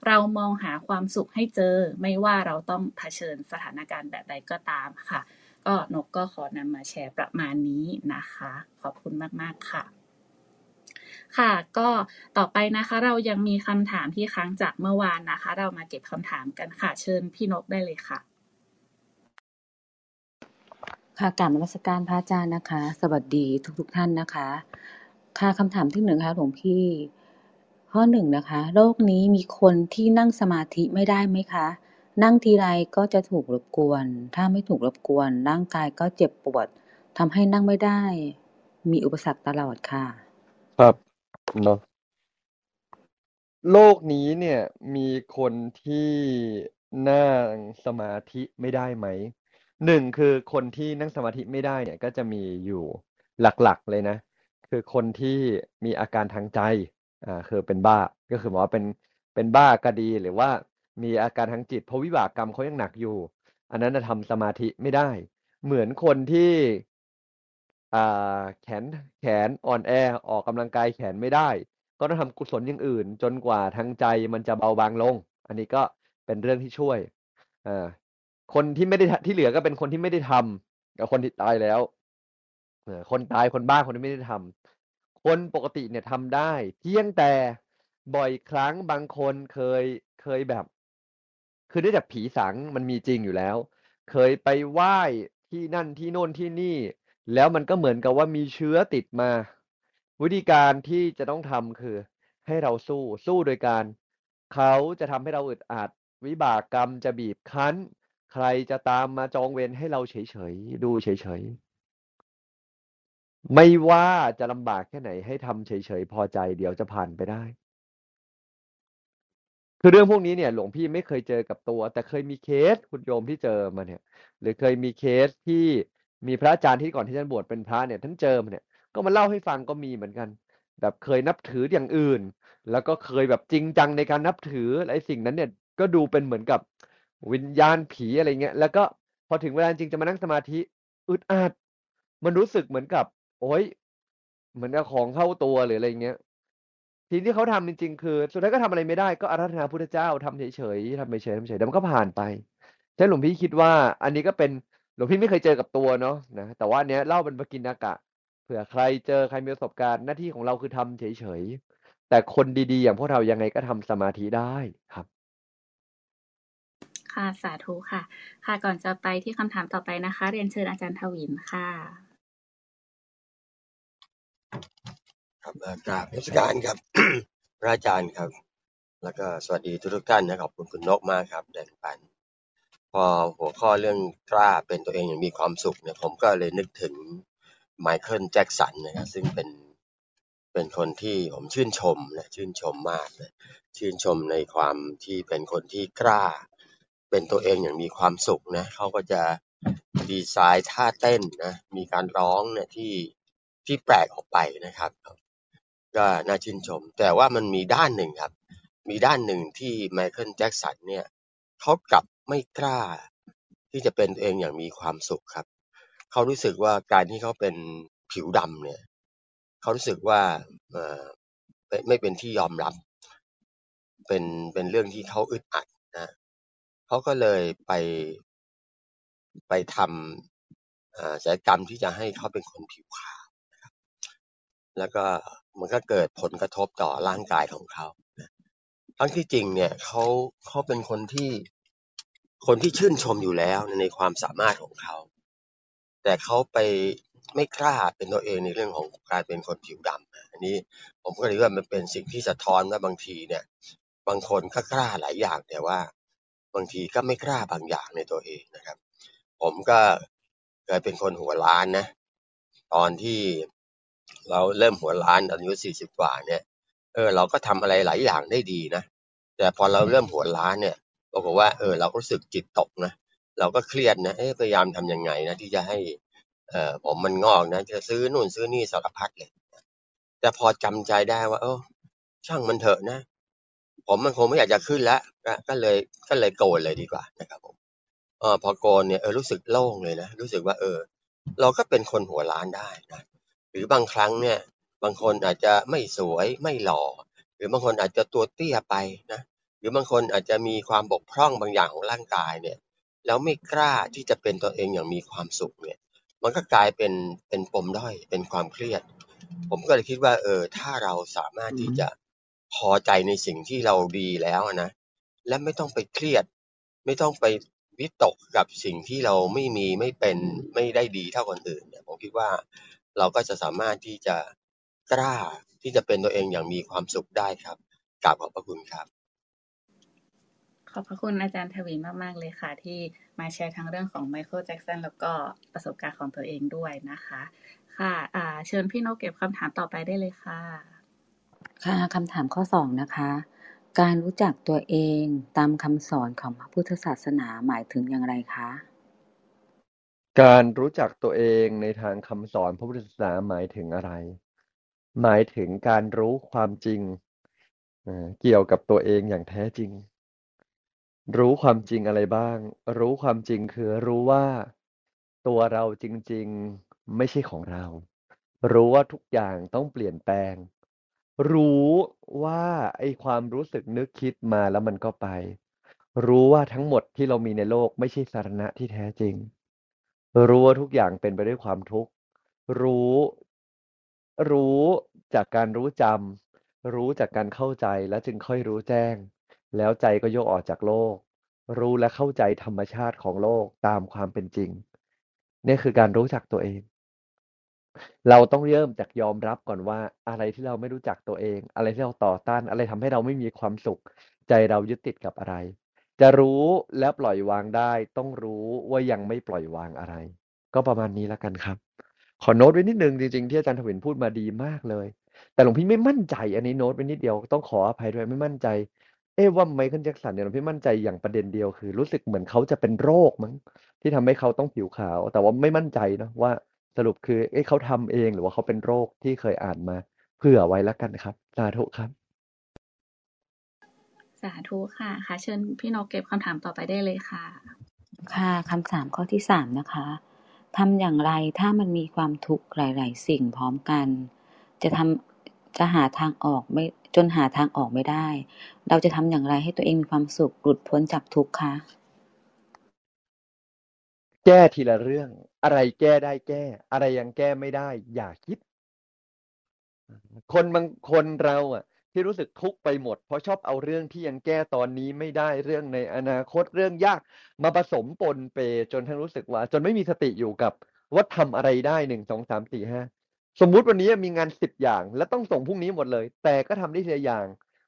เรามองหาความสุขให้เจอ ไม่ว่าเราต้องเผชิญสถานการณ์แบบใดก็ตามค่ะ ก็นกก็ขอนำมาแชร์ประมาณนี้นะคะ ขอบคุณมากๆค่ะค่ะก็ต่อไปนะคะเรายังมีคำถามที่ค้างจากเมื่อวานนะคะ เรามาเก็บคำถามกันค่ะ เชิญพี่นกได้เลยค่ะ ค่ะกราบนมัสการพระอาจารย์นะคะ สวัสดีทุกๆทท่านนะคะ ค่ะคำถามที่หนึ่งค่ะหลวงพี่ ข้อหนึ่งนะคะ โรคนี้มีคนที่นั่งสมาธิไม่ได้ไหมคะ นั่งทีไรก็จะถูกรบกวน ถ้าไม่ถูกรบกวน ร่างกายก็เจ็บปวดทำให้นั่งไม่ได้ มีอุปสรรคตลอดค่ะ ครับเนาะโลกนี้เนี่ยมีคนที่นั่งสมาธิไม่ได้ไหมหนึ่งคือคนที่นั่งสมาธิไม่ได้เนี่ยก็จะมีอยู่หลักๆเลยนะ คือคนที่มีอาการทางใจอ่าคือเป็นบ้าก็คือหมอว่าเป็นเป็นบ้าก็ดีหรือว่า มีอาการทางจิตเพราะวิบากกรรมเขายังหนักอยู่ อันนั้นจะทำสมาธิไม่ได้ เหมือนคนที่แขนแขนอ่อนแอออกกำลังกายแขนไม่ได้ ก็ต้องทำกุศลอย่างอื่น จนกว่าทางใจมันจะเบาบางลง อันนี้ก็เป็นเรื่องที่ช่วยอคนที่ไม่ได้ที่เหลือก็เป็นคนที่ไม่ได้ทำกับคนที่ตายแล้วคนตายคนบ้าคนที่ไม่ได้ทำคนปกติเนี่ยทำได้ เพียงแต่บ่อยครั้งบางคนเคยเคยแบบ คือเนื่องจากผีสังมันมีจริงอยู่แล้ว เคยไปไหว้ที่นั่นที่โน่นที่นี่ แล้วมันก็เหมือนกับว่ามีเชื้อติดมา วิธีการที่จะต้องทำคือ ให้เราสู้สู้โดยการเขาจะทำให้เราอึดอัด วิบากกรรมจะบีบคั้น ใครจะตามมาจองเวรให้เราเฉยๆดูเฉยๆไม่ว่าจะลำบากแค่ไหนให้ทำเฉยๆพอใจเดี๋ยวจะผ่านไปได้ คือเรื่องพวกนี้เนี่ยหลวงพี่ไม่เคยเจอกับตัว แต่เคยมีเคสคุณโยมที่เจอมาเนี่ย หรือเคยมีเคสที่มีพระอาจารย์ที่ก่อนที่ท่านบวชเป็นพระเนี่ยท่านเจอมาเนี่ยก็มาเล่าให้ฟังก็มีเหมือนกัน แบบเคยนับถืออย่างอื่น แล้วก็เคยแบบจริงจังในการนับถือไอ้สิ่งนั้นเนี่ยก็ดูเป็นเหมือนกับวิญญาณผีอะไรเงี้ยแล้วก็พอถึงเวลาจริงจะมานั่งสมาธิอึดอัดมันรู้สึกเหมือนกับ โอ้ยเหมือนกับของเข้าตัวหรืออะไรเงี้ย สิ่งที่เขาทำจริง ๆ คือ สุดท้ายก็ทำอะไรไม่ได้ก็อาราธนาพุทธเจ้าทำเฉยๆทำเฉยๆทำเฉยๆแล้วมันก็ผ่านไปฉะนั้นหลวงพี่คิดว่า อันนี้ก็เป็นหลวงพี่ไม่เคยเจอกับตัวเนาะนะแต่ว่านเนี้ยเล่าเป็นปกินากะเผื่อใครเจอใครมีประสบการณ์หน้าที่ของเราคือทำเฉยๆแต่คนดีๆ อย่างพวกเรายังไงก็ทำสมาธิได้ครับค่ะสาธุค่ะ ค่ะก่อนจะไปที่คำถามต่อไปนะคะ เรียนเชิญอาจารย์ทวินค่ะ ครับอ่อกราบนมัสการครับ พระอาจารย์ครับ แล้วก็สวัสดีทุกทุกท่านนะขอบคุณคุณนกมากครับแบ่งปัน พอหัวข้อเรื่องกล้าเป็นตัวเองอย่างมีความสุขเนี่ยผมก็เลยนึกถึงไมเคิลแจ็กสันนะครับซึ่งเป็นเป็นคนที่ผมชื่นชมนะชื่นชมมากเลยชื่นชมในความที่เป็นคนที่กล้า เป็นตัวเองอย่างมีความสุขนะเขาก็จะดีไซน์ท่าเต้นนะมีการร้องเนี่ยที่ที่แปลกออกไปนะครับ ก็น่าชื่นชม แต่ว่ามันมีด้านหนึ่งครับ มีด้านหนึ่งที่ไมเคิลแจ็กสันเนี่ยเขากลับไม่กล้า ที่จะเป็นตัวเองอย่างมีความสุขครับ เขารู้สึกว่าการที่เขาเป็นผิวดำเนี่ย เขารู้สึกว่าไม่เป็นที่ยอมรับ เป็นเป็นเรื่องที่เขาอึดอัดนะเขาก็เลยไปไปทำศัลยกรรมที่จะให้เขาเป็นคนผิวขาวแล้วก็ มันก็เกิดผลกระทบต่อร่างกายของเขาทั้งที่จริงเนี่ยเขาเขาเป็นคนที่คนที่ชื่นชมอยู่แล้วในความสามารถของเขา แต่เขาไปไม่กล้าเป็นตัวเองในเรื่องของการเป็นคนผิวดำอันนี้ผมก็เลยว่ามันเป็นสิ่งที่สะท้อนว่าบางทีเนี่ย บางคนก็กล้าหลายอย่างแต่ว่า บางทีก็ไม่กล้าบางอย่างในตัวเองนะครับ ผมก็เคยเป็นคนหัวล้านนะ ตอนที่ เราเริ่มหัวล้านตอนอายุสี่สิบกว่าเนี่ยเออเราก็ทำอะไรหลายอย่างได้ดีนะแต่พอเราเริ่มหัวล้านเนี่ยปรากฏว่าเออเราก็รู้สึกจิตตกนะเราก็เครียดนะพยายามทำยังไงนะที่จะให้เออผมมันงอกนะจะซื้อนู่นซื้อนี่สารพัดเลย แต่พอจำใจได้ว่า เออช่างมันเถอะนะ ผมมันคงไม่อยากจะขึ้นแล้วก็ก็เลยก็เลยโกนเลยดีกว่านะครับผมเออพอโกนเนี่ยเออรู้สึกโล่งเลยนะรู้สึกว่า เออ เราก็เป็นคนหัวล้านได้นะ หรือบางครั้งเนี่ย บางคนอาจจะไม่สวยไม่หล่อ หรือบางคนอาจจะตัวเตี้ยไปนะ หรือบางคนอาจจะมีความบกพร่องบางอย่างของร่างกายเนี่ย แล้วไม่กล้าที่จะเป็นตัวเองอย่างมีความสุขเนี่ย มันก็กลายเป็นเป็นปมด้อย เป็นความเครียด ผมก็เลยคิดว่า เออ ถ้าเราสามารถที่จะพอใจในสิ่งที่เราดีแล้วอะนะ และไม่ต้องไปเครียด ไม่ต้องไปวิตกกับสิ่งที่เราไม่มีไม่เป็นไม่ได้ดีเท่าคนอื่นเนี่ยผมคิดว่า เราก็จะสามารถที่จะกล้าที่จะเป็นตัวเองอย่างมีความสุขได้ครับกราบขอบพระคุณครับ ขอบพระคุณอาจารย์ทวีมาก ๆ เลยค่ะ ที่มาแชร์ทั้งเรื่องของไมเคิลแจ็กสันแล้วก็ประสบการณ์ของตัวเองด้วยนะคะ ค่ะอ่าเชิญพี่นกเก็บคำถามต่อไปได้เลยค่ะ ค่ะคำถามข้อสองนะคะ การรู้จักตัวเองตามคำสอนของพระพุทธศาสนาหมายถึงอย่างไรคะ การรู้จักตัวเองในทางคำสอนพระพุทธศาสนาหมายถึงอะไร หมายถึงการรู้ความจริงเกี่ยวกับตัวเองอย่างแท้จริง รู้ความจริงอะไรบ้าง รู้ความจริงคือรู้ว่าตัวเราจริง ๆไม่ใช่ของเรา รู้ว่าทุกอย่างต้องเปลี่ยนแปลง รู้ว่าไอ้ความรู้สึกนึกคิดมาแล้วมันก็ไป รู้ว่าทั้งหมดที่เรามีในโลกไม่ใช่สาระที่แท้จริง รู้ว่าทุกอย่างเป็นไปด้วยความทุกข์ รู้ รู้จากการรู้จำ รู้จากการเข้าใจแล้วจึงค่อยรู้แจ้ง แล้วใจก็โยกออกจากโลก รู้และเข้าใจธรรมชาติของโลกตามความเป็นจริง นี่คือการรู้จักตัวเอง เราต้องเริ่มจากยอมรับก่อนว่า อะไรที่เราไม่รู้จักตัวเอง อะไรที่เราต่อต้าน อะไรทำให้เราไม่มีความสุข ใจเรายึดติดกับอะไร จะรู้และปล่อยวางได้ ต้องรู้ว่ายังไม่ปล่อยวางอะไร ก็ประมาณนี้แล้วกันครับ ขอโน้ตไว้นิดนึงจริงๆที่อาจารย์ถวินพูดมาดีมากเลย แต่หลวงพี่ไม่มั่นใจ อันนี้โน้ตไว้นิดเดียวต้องขออภัยด้วยไม่มั่นใจ เอ๊ว่าไมเคิลแจ็คสันเนี่ยหลวงพี่มั่นใจอย่างประเด็นเดียวคือ รู้สึกเหมือนเขาจะเป็นโรคมั้งที่ทำให้เขาต้องผิวขาว แต่ว่าไม่มั่นใจนะว่าสรุปคือเอ๊ะเขาทำเองหรือว่าเขาเป็นโรคที่เคยอ่านมาเผื่อไว้แล้วกันครับสาธุครับ สาธุค่ะค่ะ เชิญพี่นกเก็บคำถามต่อไปได้เลยค่ะ ค่ะคำถามข้อที่สามนะคะทำอย่างไรถ้ามันมีความทุกข์หลาย ๆ สิ่งพร้อมกัน จะทำจะหาทางออกไม่จนหาทางออกไม่ได้ เราจะทำอย่างไรให้ตัวเองมีความสุขหลุดพ้นจากทุกข์คะแก้ทีละเรื่อง อะไรแก้ได้แก้ อะไรยังแก้ไม่ได้ อย่าคิด คนบางคนเราอะ ที่รู้สึกทุกข์ไปหมด เพราะชอบเอาเรื่องที่ยังแก้ตอนนี้ไม่ได้เรื่องในอนาคตเรื่องยากมาผสมปนเปจนทั้งรู้สึกว่า จนไม่มีสติอยู่กับว่าทำอะไรได้หนึ่งสองสามสี่ห้าสมมุติวันนี้มีงานสิบอย่าง และต้องส่งพรุ่งนี้หมดเลย แต่ก็ทำได้ทีละอย่าง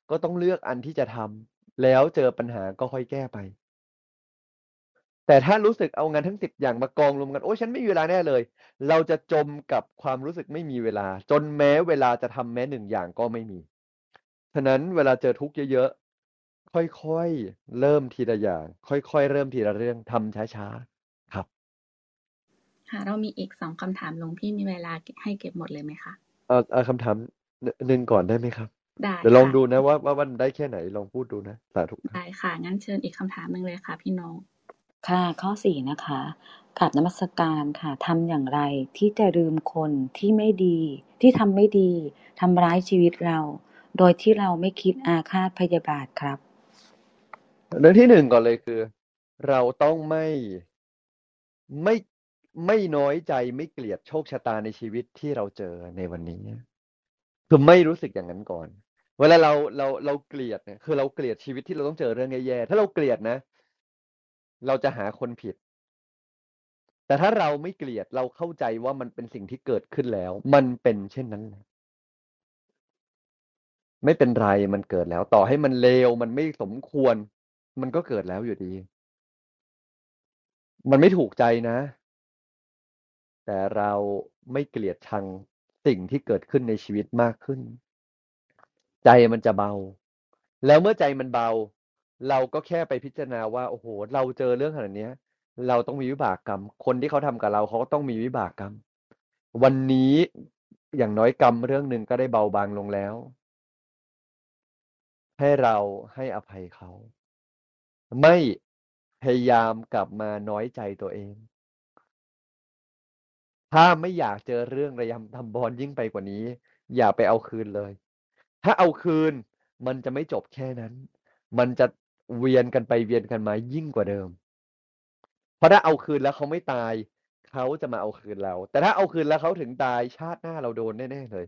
ก็ต้องเลือกอันที่จะทำแล้วเจอปัญหาก็ค่อยแก้ไป แต่ถ้ารู้สึกเอางานทั้งสิบอย่างมากองรวมกันโอ้ฉันไม่มีเวลาแน่เลย เราจะจมกับความรู้สึกไม่มีเวลา จนแม้เวลาจะทำแม้หนึ่งอย่างก็ไม่มี ฉะนั้นเวลาเจอทุกข์เยอะๆ ค่อยๆ เริ่มทีละอย่าง ค่อยๆ เริ่มทีละเรื่องทำช้าๆ ครับ ค่ะ เรามีอีกสองคำถามหลวงพี่มีเวลาให้เก็บหมดเลยไหมคะ เออเอาคำถามหนึ่งก่อนได้ไหมครับ ได้เดี๋ยวลองดูนะว่าว่ามันได้แค่ไหนลองพูดดูนะสาธุได้ค่ะ งั้นเชิญอีกคำถามหนึ่งเลยค่ะ พี่น้อง ค่ะ ข้อสี่นะคะกราบนมัสการค่ะทำอย่างไรที่จะลืมคนที่ไม่ดี ที่ทำไม่ดีทำร้ายชีวิตเรา โดยที่เราไม่คิดอาฆาตพยาบาทครับ เรื่องที่หนึ่งก่อนเลยคือ เราต้องไม่ไม่ไม่น้อยใจไม่เกลียดโชคชะตาในชีวิตที่เราเจอในวันนี้คือไม่รู้สึกอย่างนั้นก่อน เวลาเราเราเราเกลียดเนี่ยคือเราเกลียดชีวิตที่เราต้องเจอเรื่องแย่ๆถ้าเราเกลียดนะ เราจะหาคนผิด แต่ถ้าเราไม่เกลียดเราเข้าใจว่ามันเป็นสิ่งที่เกิดขึ้นแล้ว มันเป็นเช่นนั้น ไม่เป็นไรมันเกิดแล้ว ต่อให้มันเลวมันไม่สมควร มันก็เกิดแล้วอยู่ดี มันไม่ถูกใจนะ แต่เราไม่เกลียดชังสิ่งที่เกิดขึ้นในชีวิตมากขึ้น ใจมันจะเบา แล้วเมื่อใจมันเบา เราก็แค่ไปพิจารณาว่าโอ้โห เราเจอเรื่องขนาดนี้เราต้องมีวิบากกรรม คนที่เขาทำกับเราเขาก็ต้องมีวิบากกรรม วันนี้อย่างน้อยกรรมเรื่องหนึ่งก็ได้เบาบางลงแล้ว ให้เราให้อภัยเขา ไม่พยายามกลับมาน้อยใจตัวเอง ถ้าไม่อยากเจอเรื่องระยำทำบอลยิ่งไปกว่านี้ อย่าไปเอาคืนเลย ถ้าเอาคืนมันจะไม่จบแค่นั้น มันจะเวียนกันไปเวียนกันมายิ่งกว่าเดิม เพราะถ้าเอาคืนแล้วเขาไม่ตาย เขาจะมาเอาคืนเรา แต่ถ้าเอาคืนแล้วเขาถึงตายชาติหน้าเราโดนแน่ๆเลย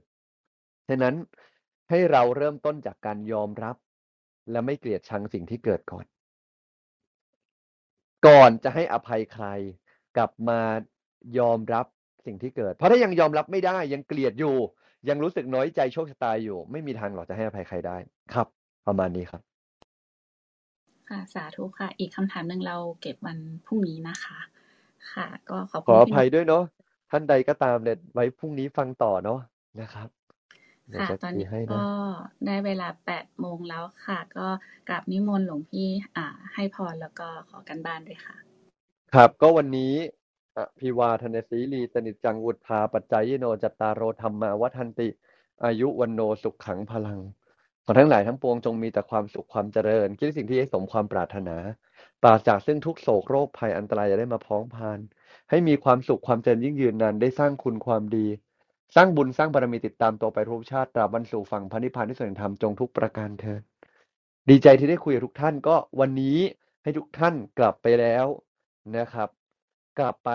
ฉะนั้น ให้เราเริ่มต้นจากการยอมรับ และไม่เกลียดชังสิ่งที่เกิดก่อน ก่อนจะให้อภัยใคร กลับมายอมรับสิ่งที่เกิด เพราะถ้ายังยอมรับไม่ได้ยังเกลียดอยู่ ยังรู้สึกน้อยใจโชคชะตาอยู่ ไม่มีทางหรอกจะให้อภัยใครได้ครับ ประมาณนี้ครับ ค่ะสาธุค่ะ อีกคำถามหนึ่งเราเก็บวันพรุ่งนี้นะคะ ค่ะ ก็ขอบขออภัยด้วยเนาะท่านใดก็ตามเนี่ยไว้พรุ่งนี้ฟังต่อเนาะนะครับเดี๋ยว ค่ะจะตอนตีนี้ให้นะก็ได้เวลาแปดโมงแล้วค่ะ ก็กราบนิมนต์หลวงพี่อ่า ให้พรแล้วก็ขอกันบ้านด้วยค่ะ ครับก็วันนี้อภิวาทนสีลีสนิจจังวุธาปัจจายโนจัตตารโรธรรมาวัฒนติ อายุวันโนสุขขังพลังขอทั้งหลายทั้งปวงจงมีแต่ความสุขความเจริญ คิดสิ่งที่ให้สมความปรารถนาปราศจากซึ่งทุกโศกโรคภัยอันตรายอย่าได้มาพ้องพาน ให้มีความสุขความเจริญยิ่งยืนนานได้สร้างคุณความดี สร้างบุญสร้างบารมีติดตามตัวไปทุกชาติตราบวันสู่ฝั่งพระนิพพานที่สุดแห่งธรรมจงทุกประการเถิดดีใจที่ได้คุยกับทุกท่านก็วันนี้ให้ทุกท่านกลับไปแล้วนะครับ กลับไป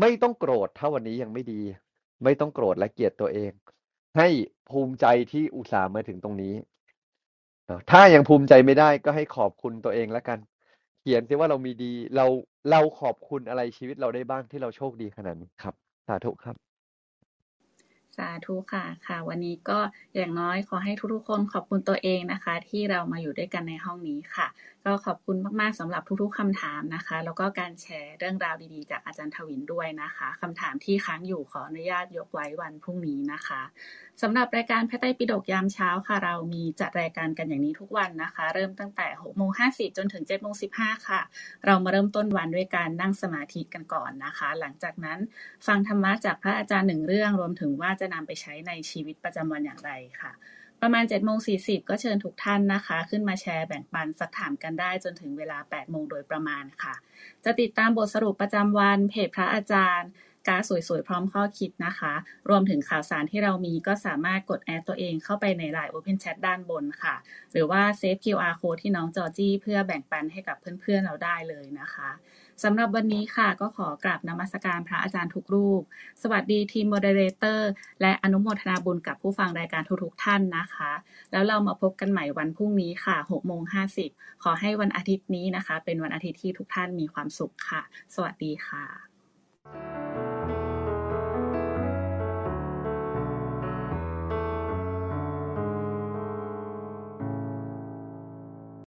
ไม่ต้องโกรธถ้าวันนี้ยังไม่ดี ไม่ต้องโกรธและเกลียดตัวเอง ให้ภูมิใจที่อุตส่าห์มาถึงตรงนี้ถ้ายังภูมิใจไม่ได้ก็ให้ขอบคุณตัวเองแล้วกัน เขียนซิว่าเรามีดี เราเราขอบคุณอะไรชีวิตเราได้บ้างที่เราโชคดีขนาดนี้ครับ สาธุครับ สาธุค่ะค่ะ วันนี้ก็อย่างน้อยขอให้ทุกๆคนขอบคุณตัวเองนะคะ ที่เรามาอยู่ด้วยกันในห้องนี้ค่ะ ก็ขอบคุณมากๆสำหรับทุกๆคำถามนะคะ แล้วก็การแชร์เรื่องราวดีๆ จากอาจารย์ทวินด้วยนะคะคำถามที่ค้างอยู่ขออนุญาตยกไว้วันพรุ่งนี้นะคะสำหรับรายการพระไตรปิฎกยามเช้าค่ะ เรามีจัดรายการกันอย่างนี้ทุกวันนะคะ เริ่มตั้งแต่6โมง50 จนถึง7โมง15 ค่ะ เรามาเริ่มต้นวันด้วยการนั่งสมาธิกันก่อนนะคะ หลังจากนั้นฟังธรรมะจากพระอาจารย์หนึ่งเรื่อง รวมถึงว่าจะนำไปใช้ในชีวิตประจำวันอย่างไรค่ะประมาณ7โมง40ก็เชิญทุกท่านนะคะ ขึ้นมาแชร์แบ่งปันสักถามกันได้จนถึงเวลา8โมงโดยประมาณค่ะ จะติดตามบทสรุปประจำวันเพจพระอาจารย์ การ์ดสวยๆ พร้อมข้อคิดนะคะ รวมถึงข่าวสารที่เรามีก็สามารถกด add ตัวเองเข้าไปใน Line Open Chat ด้านบนค่ะ หรือว่าเซฟ QR code ที่หน้าจอนี้เพื่อแบ่งปันให้กับเพื่อนๆเราได้เลยนะคะสำหรับวันนี้ค่ะก็ขอกราบนมัสการพระอาจารย์ทุกรูป สวัสดีทีม moderator และอนุโมทนาบุญกับผู้ฟังรายการทุกๆท่านนะคะ แล้วเรามาพบกันใหม่วันพรุ่งนี้ค่ะ6โมง50 ขอให้วันอาทิตย์นี้นะคะ เป็นวันอาทิตย์ที่ทุกท่านมีความสุขค่ะ สวัสดีค่ะ thank you